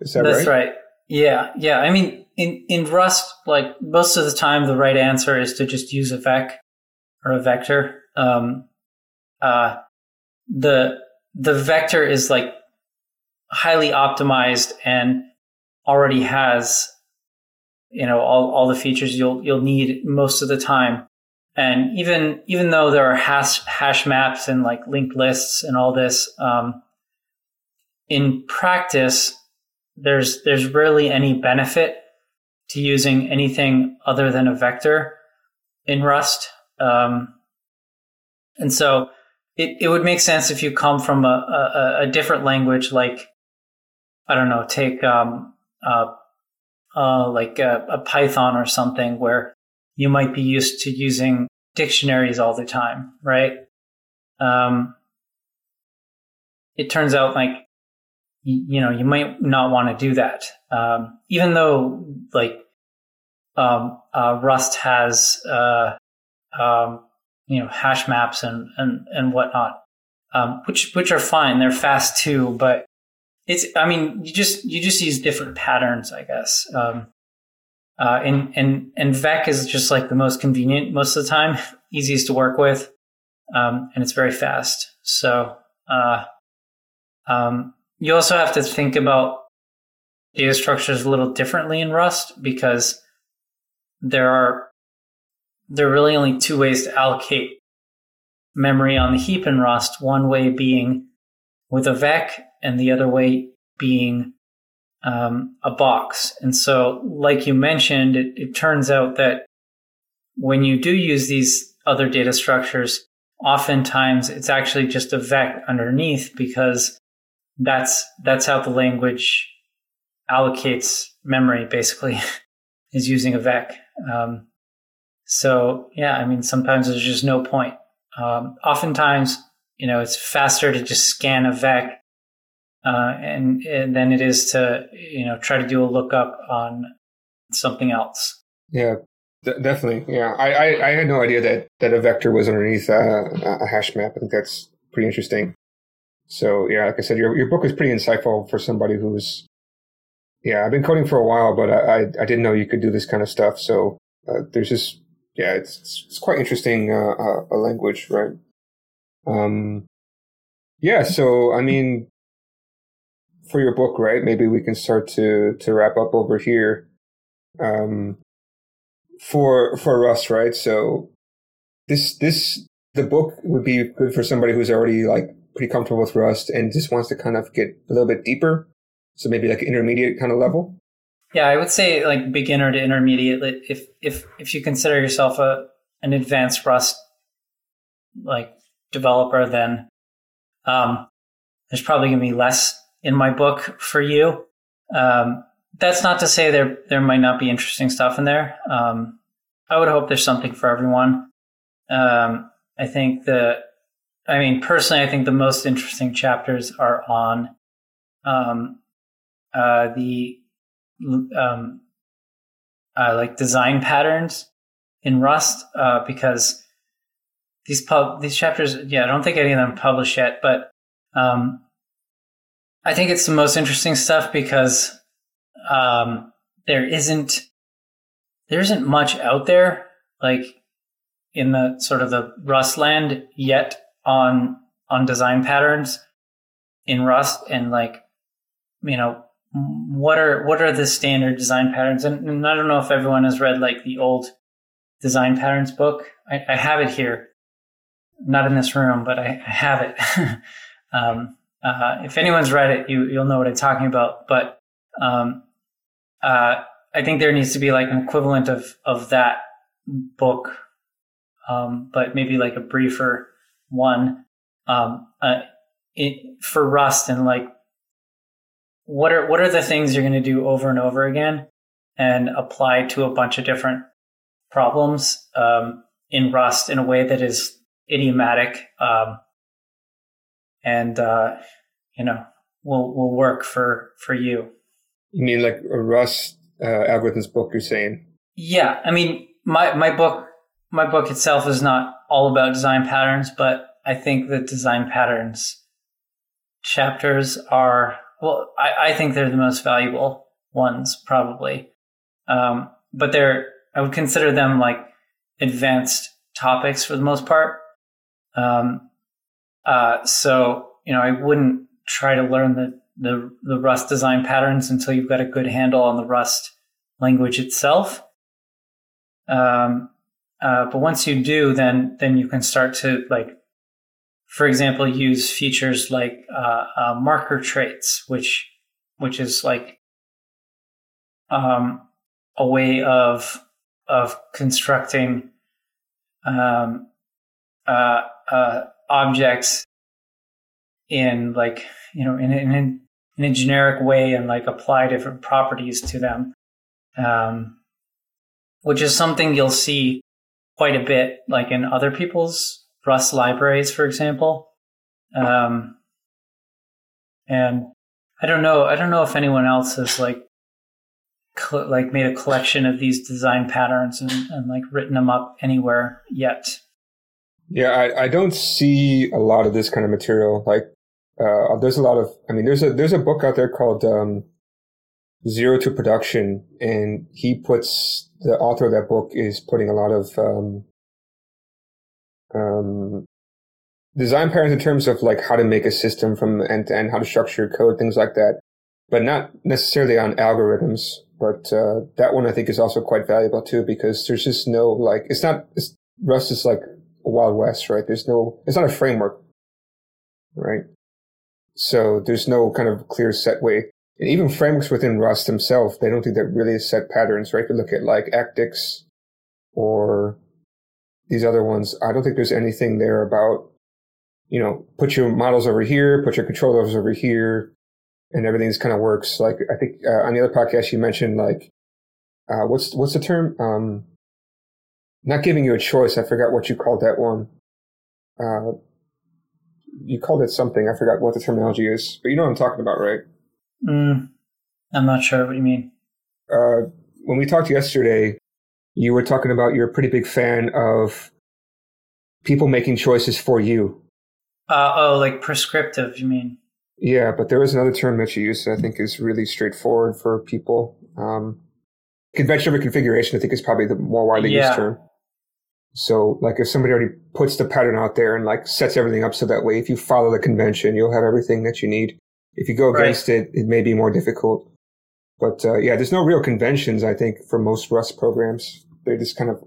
Is that That's right? That's right. Yeah, yeah. I mean, in in Rust, like most of the time, the right answer is to just use a vec or a vector. Um, uh, the the vector is like highly optimized and already has you know all, all the features you'll you'll need most of the time. And even even though there are hash hash maps and like linked lists and all this um, in practice there's there's rarely any benefit to using anything other than a vector in rust. Um, and so it, it would make sense if you come from a, a, a different language like I don't know, take um, uh, uh, like a, a, Python or something where you might be used to using dictionaries all the time, right? Um, it turns out like you, know you might not want to do that, um, even though like um, uh, Rust has uh, um, you know hash maps and and and whatnot, um, which which are fine. They're fast too, but it's i mean you just you just use different patterns i guess. Um, uh, and and and vec is just like the most convenient most of the time *laughs* easiest to work with um, and it's very fast. So uh, um, you also have to think about data structures a little differently in rust because there are there are really only two ways to allocate memory on the heap in rust one way being with a vec and the other way being um, a box. And so, like you mentioned, it, it turns out that when you do use these other data structures, oftentimes it's actually just a vec underneath because that's that's how the language allocates memory basically *laughs* is using a vec um, so yeah i mean sometimes there's just no point um, oftentimes you know it's faster to just scan a vec uh, and, and then it is to you know try to do a lookup on something else. Yeah, d- definitely. Yeah, I, I, I had no idea that that a vector was underneath uh, a hash map. I think that's pretty interesting. So yeah, like I said, your your book is pretty insightful for somebody who's yeah. I've been coding for a while, but I I, I didn't know you could do this kind of stuff. So uh, there's just yeah, it's it's quite interesting uh, uh, a language, right? Um, yeah. So I mean, for your book, right? Maybe we can start to to wrap up over here. Um, for for us, right? So this this the book would be good for somebody who's already like pretty comfortable with Rust and just wants to kind of get a little bit deeper. So maybe like intermediate kind of level. Yeah, I would say like beginner to intermediate. If if if you consider yourself a an advanced Rust like developer, then um, there's probably gonna be less in my book for you. Um, that's not to say there there might not be interesting stuff in there. Um, I would hope there's something for everyone. Um, I think the, I mean, personally, I think the most interesting chapters are on um, uh, the um, uh, like design patterns in Rust uh, because these pub these chapters, yeah, I don't think any of them published yet, but um, I think it's the most interesting stuff because um, there isn't there isn't much out there like in the sort of the Rust land yet on on design patterns in Rust and like you know what are what are the standard design patterns and, and I don't know if everyone has read like the old design patterns book. I, I have it here, not in this room, but I, I have it. *laughs* um, uh, if anyone's read it, you you'll know what I'm talking about. But um, uh, I think there needs to be like an equivalent of of that book, um, but maybe like a briefer one um, uh, it, for Rust and like what are what are the things you're going to do over and over again and apply to a bunch of different problems um, in Rust in a way that is idiomatic um, and uh, you know will will work for for you. You mean like a Rust uh, algorithms book? You're saying? Yeah, I mean my my book my book itself is not all about design patterns, but I think the design patterns chapters are well. I, I think they're the most valuable ones probably, um, but they're I would consider them like advanced topics for the most part. Um, uh, so you know, I wouldn't try to learn the, the the Rust design patterns until you've got a good handle on the Rust language itself. Um, uh, but once you do, then then you can start to like, for example, use features like uh, uh, marker traits, which which is like um, a way of of constructing um, uh, uh, objects in like you know in, in in a generic way and like apply different properties to them, um, which is something you'll see quite a bit like in other people's Rust libraries, for example. Um, and I don't know. I don't know if anyone else has like cl- like made a collection of these design patterns and, and like written them up anywhere yet. Yeah, I, I don't see a lot of this kind of material. Like, uh, there's a lot of. I mean, there's a there's a book out there called um, Zero to Production, and he puts the author of that book is putting a lot of um, um, design patterns in terms of like how to make a system from end to end, how to structure code, things like that, but not necessarily on algorithms. But uh, that one I think is also quite valuable too because there's just no like it's not it's, Rust is like wild west, right? There's no it's not a framework, right? So there's no kind of clear set way. And even frameworks within Rust themselves, they don't do that really set patterns, right? If you look at like Actix or these other ones, I don't think there's anything there about, you know, put your models over here, put your controllers over here, and everything just kind of works. Like I think uh, on the other podcast you mentioned like uh, what's what's the term? Um, not giving you a choice. I forgot what you called that one. Uh, you called it something. I forgot what the terminology is, but you know what I'm talking about, right? Mm, I'm not sure what you mean. Uh, when we talked yesterday, you were talking about you're a pretty big fan of people making choices for you. Uh, oh, like prescriptive, you mean? Yeah, but there is another term that you use that I think is really straightforward for people. Um, convention over configuration, I think, is probably the more widely Yeah. used term. So, like, if somebody already puts the pattern out there and like sets everything up so that way, if you follow the convention, you'll have everything that you need. If you go Right. against it, it may be more difficult. But uh, yeah, there's no real conventions. I think for most Rust programs, they just kind of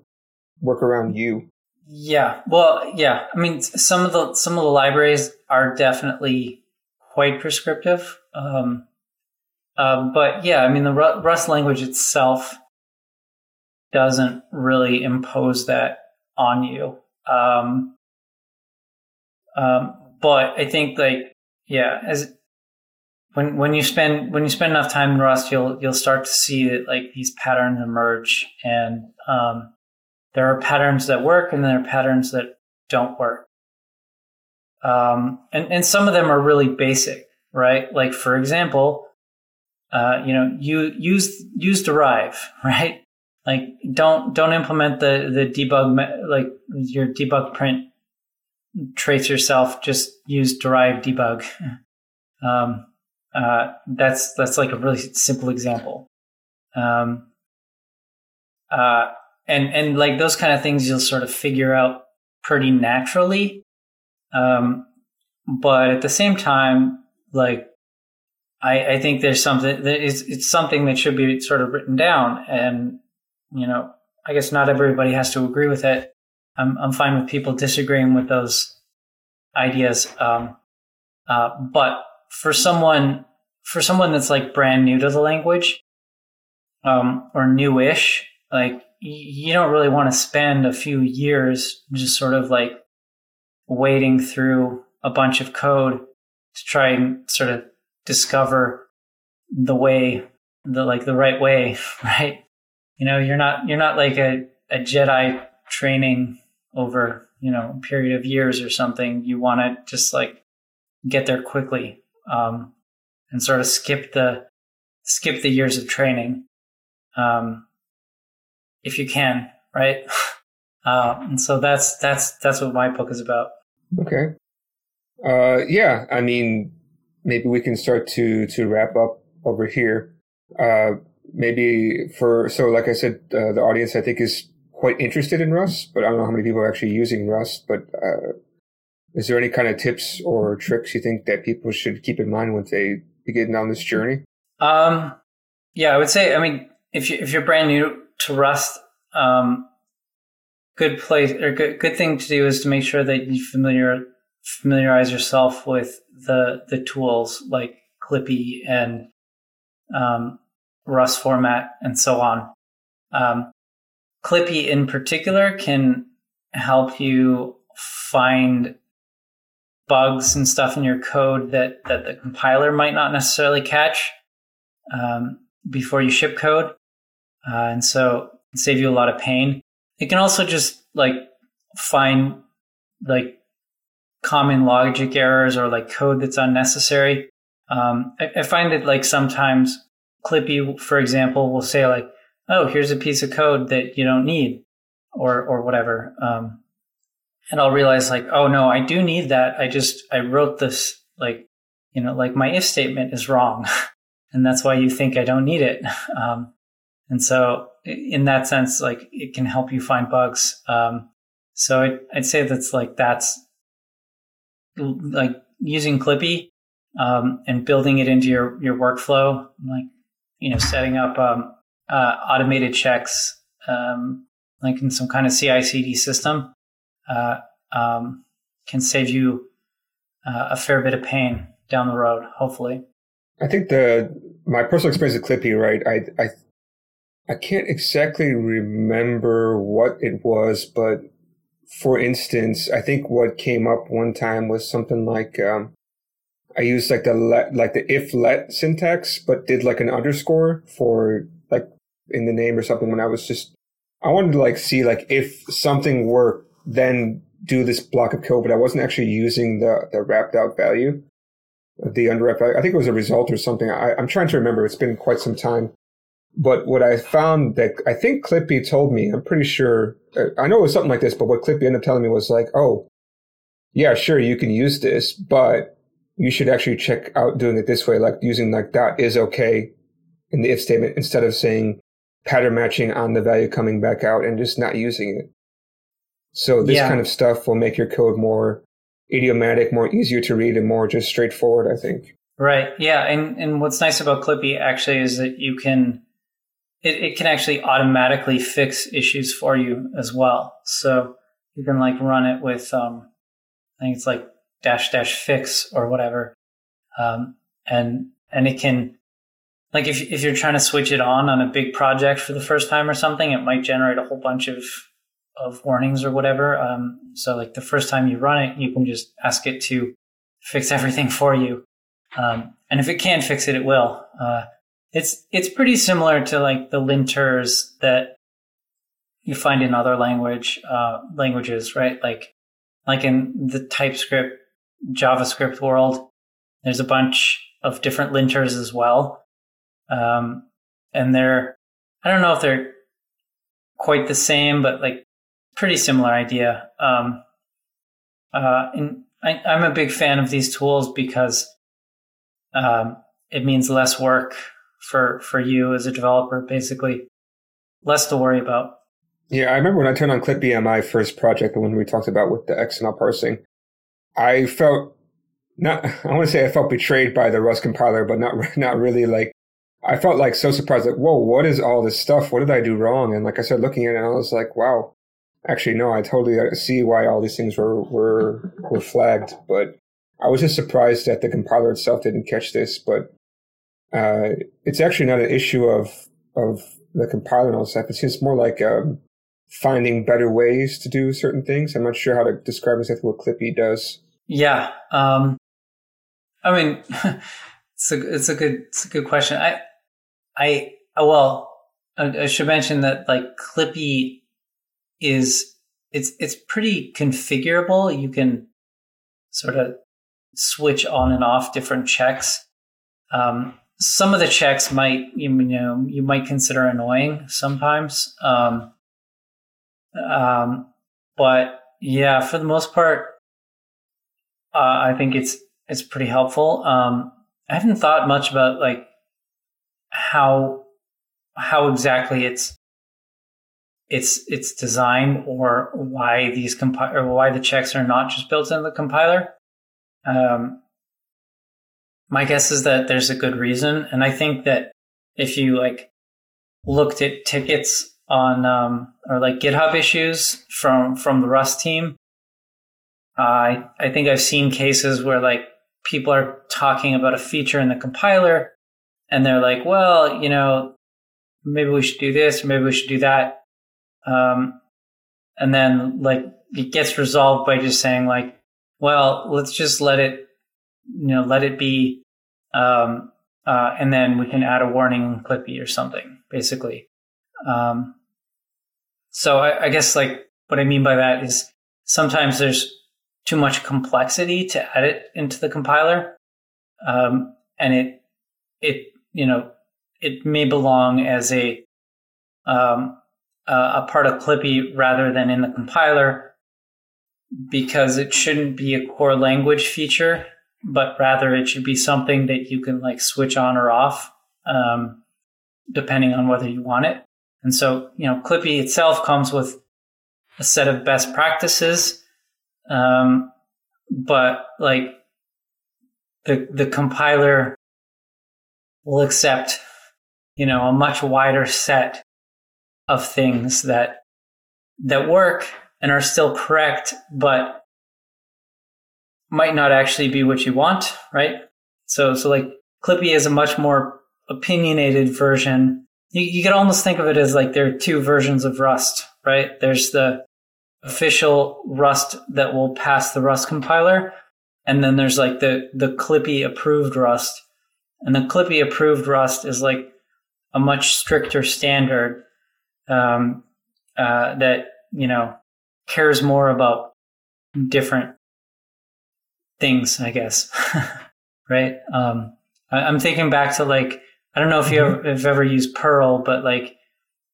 work around you. Yeah. Well, yeah. I mean, some of the some of the libraries are definitely quite prescriptive. Um, um, but yeah, I mean, the Rust language itself doesn't really impose that on you. Um, um, but I think like yeah, as when when you spend when you spend enough time in Rust, you'll you'll start to see that like these patterns emerge, and um, there are patterns that work, and there are patterns that don't work. Um, and and some of them are really basic, right? Like for example, uh, you know, you use use derive, *laughs* right? Like don't don't implement the the debug like your debug print trace yourself. Just use derive debug. *laughs* Um, uh, that's that's like a really simple example. Um, uh, and and like those kind of things you'll sort of figure out pretty naturally. Um, but at the same time, like I, I think there's something that is it's something that should be sort of written down, and you know, I guess not everybody has to agree with it. I'm I'm fine with people disagreeing with those ideas. Um, uh, but for someone for someone that's like brand new to the language um, or newish, like you don't really want to spend a few years just sort of like wading through a bunch of code to try and sort of discover the way the like the right way *laughs* right you know you're not you're not like a, a jedi training over you know a period of years or something you want to just like get there quickly um and sort of skip the skip the years of training, um, if you can, right? *laughs* Uh, and so that's that's that's what my book is about. Okay. Uh, yeah, I mean, maybe we can start to to wrap up over here. Uh, maybe for so, like I said, uh, the audience I think is quite interested in Rust, but I don't know how many people are actually using Rust. But uh, is there any kind of tips or tricks you think that people should keep in mind when they begin on this journey? Um, yeah, I would say. I mean, if you if you're brand new to Rust, um, good place or good good thing to do is to make sure that you familiar familiarize yourself with the the tools like Clippy and um, Rust format and so on. Um, Clippy in particular can help you find bugs and stuff in your code that that the compiler might not necessarily catch um, before you ship code, uh, and so save you a lot of pain. It can also just like find like common logic errors or like code that's unnecessary. Um, I, I, find it like sometimes Clippy, for example, will say like, "Oh, here's a piece of code that you don't need," or or whatever. Um, and I'll realize like, "Oh no, I do need that. I just I wrote this like, you know, like my if statement is wrong, *laughs* and that's why you think I don't need it." *laughs* Um, and so in that sense, like it can help you find bugs. Um, so I'd, I'd, say that's like that's like using Clippy um, and building it into your your workflow, like you know setting up um, uh, automated checks, um, like in some kind of CI/CD system, uh, um, can save you uh, a fair bit of pain down the road. Hopefully, I think the my personal experience with Clippy, right? I I I can't exactly remember what it was, but for instance, I think what came up one time was something like um, I used like the let, like the if let syntax, but did like an underscore for like in the name or something. When I was just I wanted to like see like if something worked, then do this block of code, but I wasn't actually using the the wrapped out value, the underwrapped value. I think it was a result or something. I, I'm trying to remember. It's been quite some time. But what I found that I think Clippy told me, I'm pretty sure, uh, I know it was something like this, but what Clippy ended up telling me was like, oh, yeah, sure, you can use this, but you should actually check out doing it this way, like using like dot is okay in the if statement instead of saying pattern matching on the value coming back out and just not using it. So this yeah. kind of stuff will make your code more idiomatic, more easier to read, and more just straightforward, I think. Right. Yeah. And and what's nice about Clippy actually is that you can it, it can actually automatically fix issues for you as well. So you can like run it with, um, I think it's like dash dash fix or whatever. Um, and, and it can, like if, if you're trying to switch it on on a big project for the first time or something, it might generate a whole bunch of, of warnings or whatever. Um, so like the first time you run it, you can just ask it to fix everything *laughs* for you. Um, and if it can't fix it, it will. Uh, it's it's pretty similar to like the linters that you find in other language uh, languages, right? Like like in the TypeScript JavaScript world, there's a bunch of different linters as well, um, and they're I don't know if they're quite the same, but like pretty similar idea. Um, uh, and I, am a big fan of these tools because um, it means less work for for you as a developer, basically less to worry about. Yeah, I remember when I turned on on my first project, the one we talked about with the XML parsing, I felt not. I want to say I felt betrayed by the Rust compiler, but not *laughs* not really. Like I felt like so surprised, like whoa, what is all this stuff? What did I do wrong? And like I started looking at it, and I was like, wow. Actually, no, I totally uh, see why all these things were were were flagged, but I was just surprised that the compiler itself didn't catch this. But uh, it's actually not an issue of of the compiler and all stuff. It seems more like um, finding better ways to do certain things. I'm not sure how to describe exactly what Clippy does. Yeah, um, I mean, *laughs* it's a it's a good it's a good question. I I well, I, I should mention that like Clippy is it's it's pretty configurable. You can sort of switch on and off different checks um, some of the checks might you know you might consider annoying sometimes. Um, um, but yeah, for the most part, uh, I think it's it's pretty helpful. Um, I haven't thought much about like how how exactly it's it's it's designed or why these compi- or why the checks are not just built into the compiler. Um, my guess is that there's a good reason, and I think that if you like looked at tickets on um, or like GitHub issues from from the Rust team, uh, I I think I've seen cases where like people are talking about a feature in the compiler, and they're like, well, you know, maybe we should do this, maybe we should do that, um, and then like it gets resolved by just saying like, well, let's just let it you know, let it be, um, uh, and then we can add a warning in Clippy or something, basically. Um, so I, I guess like what I mean by that is sometimes there's too much complexity to add it into the compiler, um, and it it you know it may belong as a um, a part of Clippy rather than in the compiler because it shouldn't be a core language feature but rather it should be something that you can like switch on or off um, depending on whether you want it. And so, you know, Clippy itself comes with a set of best practices, um, but like the the compiler will accept, you know, a much wider set of things that that work and are still correct, but might not actually be what you want, right? So, so like Clippy is a much more opinionated version. You, you could almost think of it as like there are two versions of Rust, right? There's the official Rust that will pass the Rust compiler, and then there's like the the Clippy approved Rust, and the Clippy approved Rust is like a much stricter standard um, uh, that you know cares more about different things, I guess. *laughs* right? Um, I, am thinking back to like, I don't know if you mm-hmm. ever, have ever used Perl, but like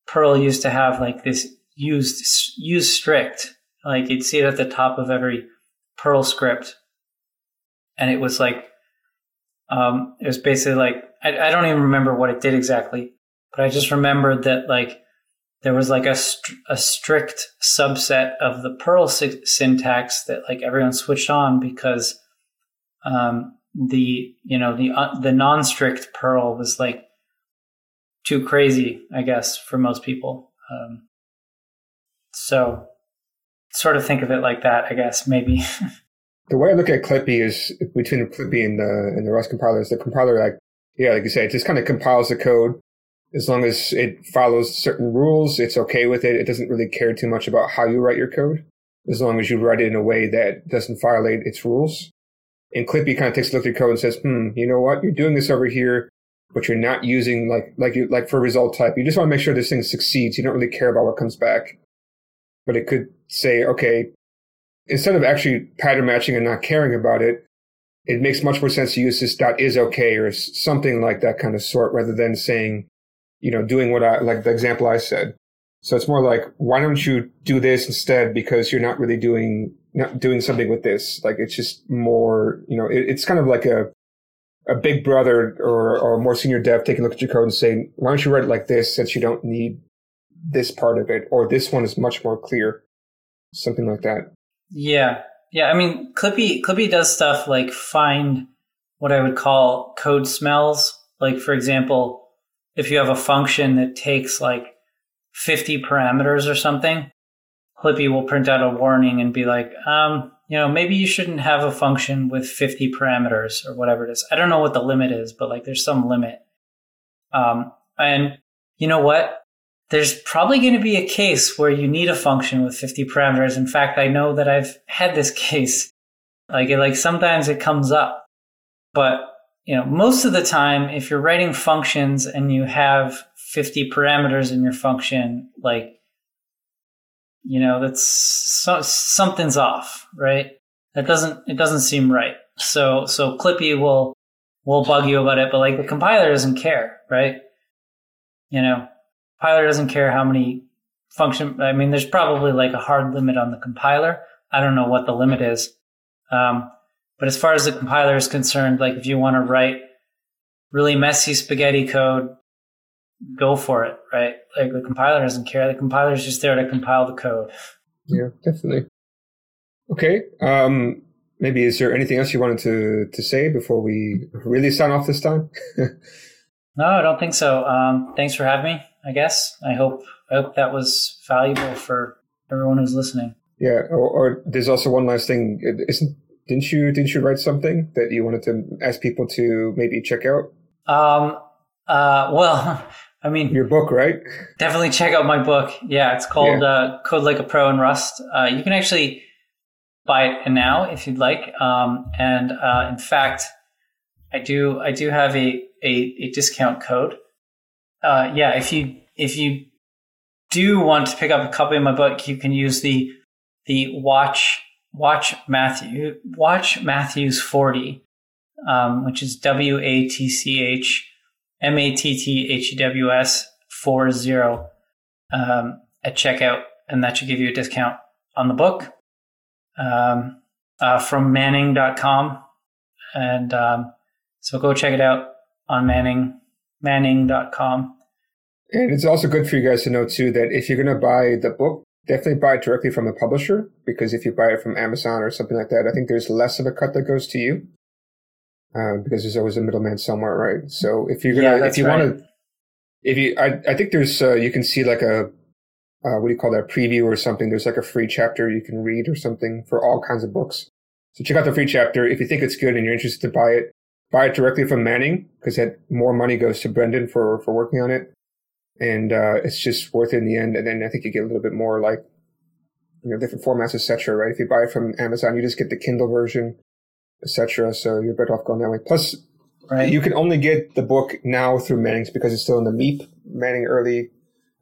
Perl used to have like this used, use strict. Like you'd see it at the top of every Perl script. And it was like, um, it was basically like, I, I don't even remember what it did exactly, but I just remembered that like there was like a, st- a strict subset of the Perl sy- syntax that like everyone switched on because um, the you know the uh, the non-strict Perl was like too crazy, I guess, for most people. Um, so sort of think of it like that, I guess, maybe. *laughs* the way I look at Clippy is between Clippy and the and the Rust compiler is the compiler like yeah, like you say, it just kind of compiles the code as long as it follows certain rules, it's okay with it. It doesn't really care too much about how you write your code, as long as you write it in a way that doesn't violate its rules. And Clippy kind of takes a look at your code and says, "Hmm, you know what? You're doing this over here, but you're not using like like you like for result type. You just want to make sure this thing succeeds. You don't really care about what comes back." But it could say, "Okay, instead of actually pattern matching and not caring about it, it makes much more sense to use this dot is okay or something like that kind of sort rather than saying you know, doing what I, like the example I said. So it's more like, why don't you do this instead? Because you're not really doing, not doing something with this. Like it's just more, you know, it, it's kind of like a, a big brother or, or a more senior dev taking a look at your code and saying, why don't you write it like this since you don't need this part of it? Or this one is much more clear. Something like that. Yeah. Yeah. I mean, Clippy, Clippy does stuff like find what I would call code smells. Like, for example, if you have a function that takes like 50 parameters or something, Clippy will print out a warning and be like, um, you know, maybe you shouldn't have a function with 50 parameters or whatever it is. I don't know what the limit is, but like there's some limit. Um, and you know what? There's probably going to be a case where you need a function with 50 parameters. In fact, I know that I've had this *laughs* case. Like, like sometimes it comes up, but you know, most of the time, if you're writing functions and you have 50 parameters in your function, like, you know, that's so, something's off, right? That doesn't, it doesn't seem right. So, so Clippy will will bug you about it, but like the compiler doesn't care, right? You know, compiler doesn't care how many function. I mean, there's probably like a hard limit on the compiler. I don't know what the limit is. Um, but as far as the compiler is concerned, like if you want to write really messy spaghetti code, go for it, right? Like the compiler doesn't care. The compiler is just there to compile the code. Yeah, definitely. Okay. Um, maybe is there anything else you wanted to to say before we really sign off this time? *laughs* no, I don't think so. Um, thanks for having me. I guess I hope I hope that was valuable for everyone who's listening. Yeah. Or, or there's also one last thing. Isn't didn't you didn't you write something that you wanted to ask people to maybe check out? Um. Uh. Well. *laughs* I mean, your book, right? Definitely check out my book. Yeah, it's called yeah. Uh, Code Like a Pro in Rust. Uh, you can actually buy it now if you'd like. Um, and uh, in fact, I do I do have a a, a discount code. Uh, yeah, if you if you do want to pick up a copy of my book, you can use the the watch watch Matthew watch Matthews forty, um, which is W A T C H M A T T H E W S four zero um, at checkout, and that should give you a discount on the book um, uh, from Manning.com, and um, so go check it out on Manning Manning.com. And it's also good for you guys to know too that if you're going to buy the book, definitely buy it directly from the publisher because if you buy it from Amazon or something like that, I think there's less of a cut that goes to you uh, because there's always a middleman somewhere, right? So if you're gonna, yeah, if you right. want to, if you, I, I think there's, uh, you can see like a, uh, what do you call that, preview or something. There's like a free chapter you can read or something for all kinds of books. So check out the free chapter. If you think it's good and you're interested to buy it, buy it directly from Manning because that more money goes to Brenden for, for working on it. And, uh, it's just worth it in the end. And then I think you get a little bit more like, you know, different formats, etc. Right? If you buy it from Amazon, you just get the Kindle version, etc. So you're better off going that way. Plus, right. you can only get the book now through Manning's because it's still in the MEAP, Manning Early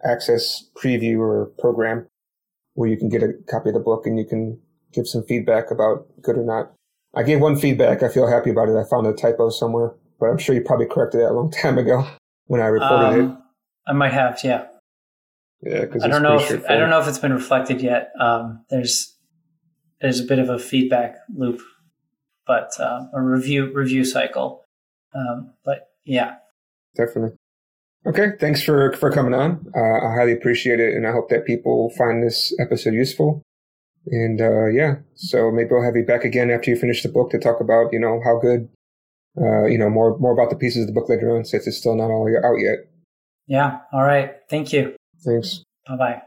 access preview or program where you can get a copy of the book and you can give some feedback about good or not. I gave one feedback. I feel happy about it. I found a typo somewhere, but I'm sure you probably corrected that a long *laughs* time ago when I reported um, it. I might have, yeah. Yeah, because I don't know if I don't know if it's been reflected yet. Um, there's there's a bit of a feedback loop, but uh, a review review cycle. Um, but yeah, definitely. Okay, thanks for for coming on. Uh, I highly appreciate it, and I hope that people find this episode useful. And uh, yeah, so maybe I'll have you back again after you finish the book to talk about you know how good, uh, you know more more about the pieces of the book later on, since it's still not all out yet. Yeah. All right. Thank you. Thanks. Bye bye.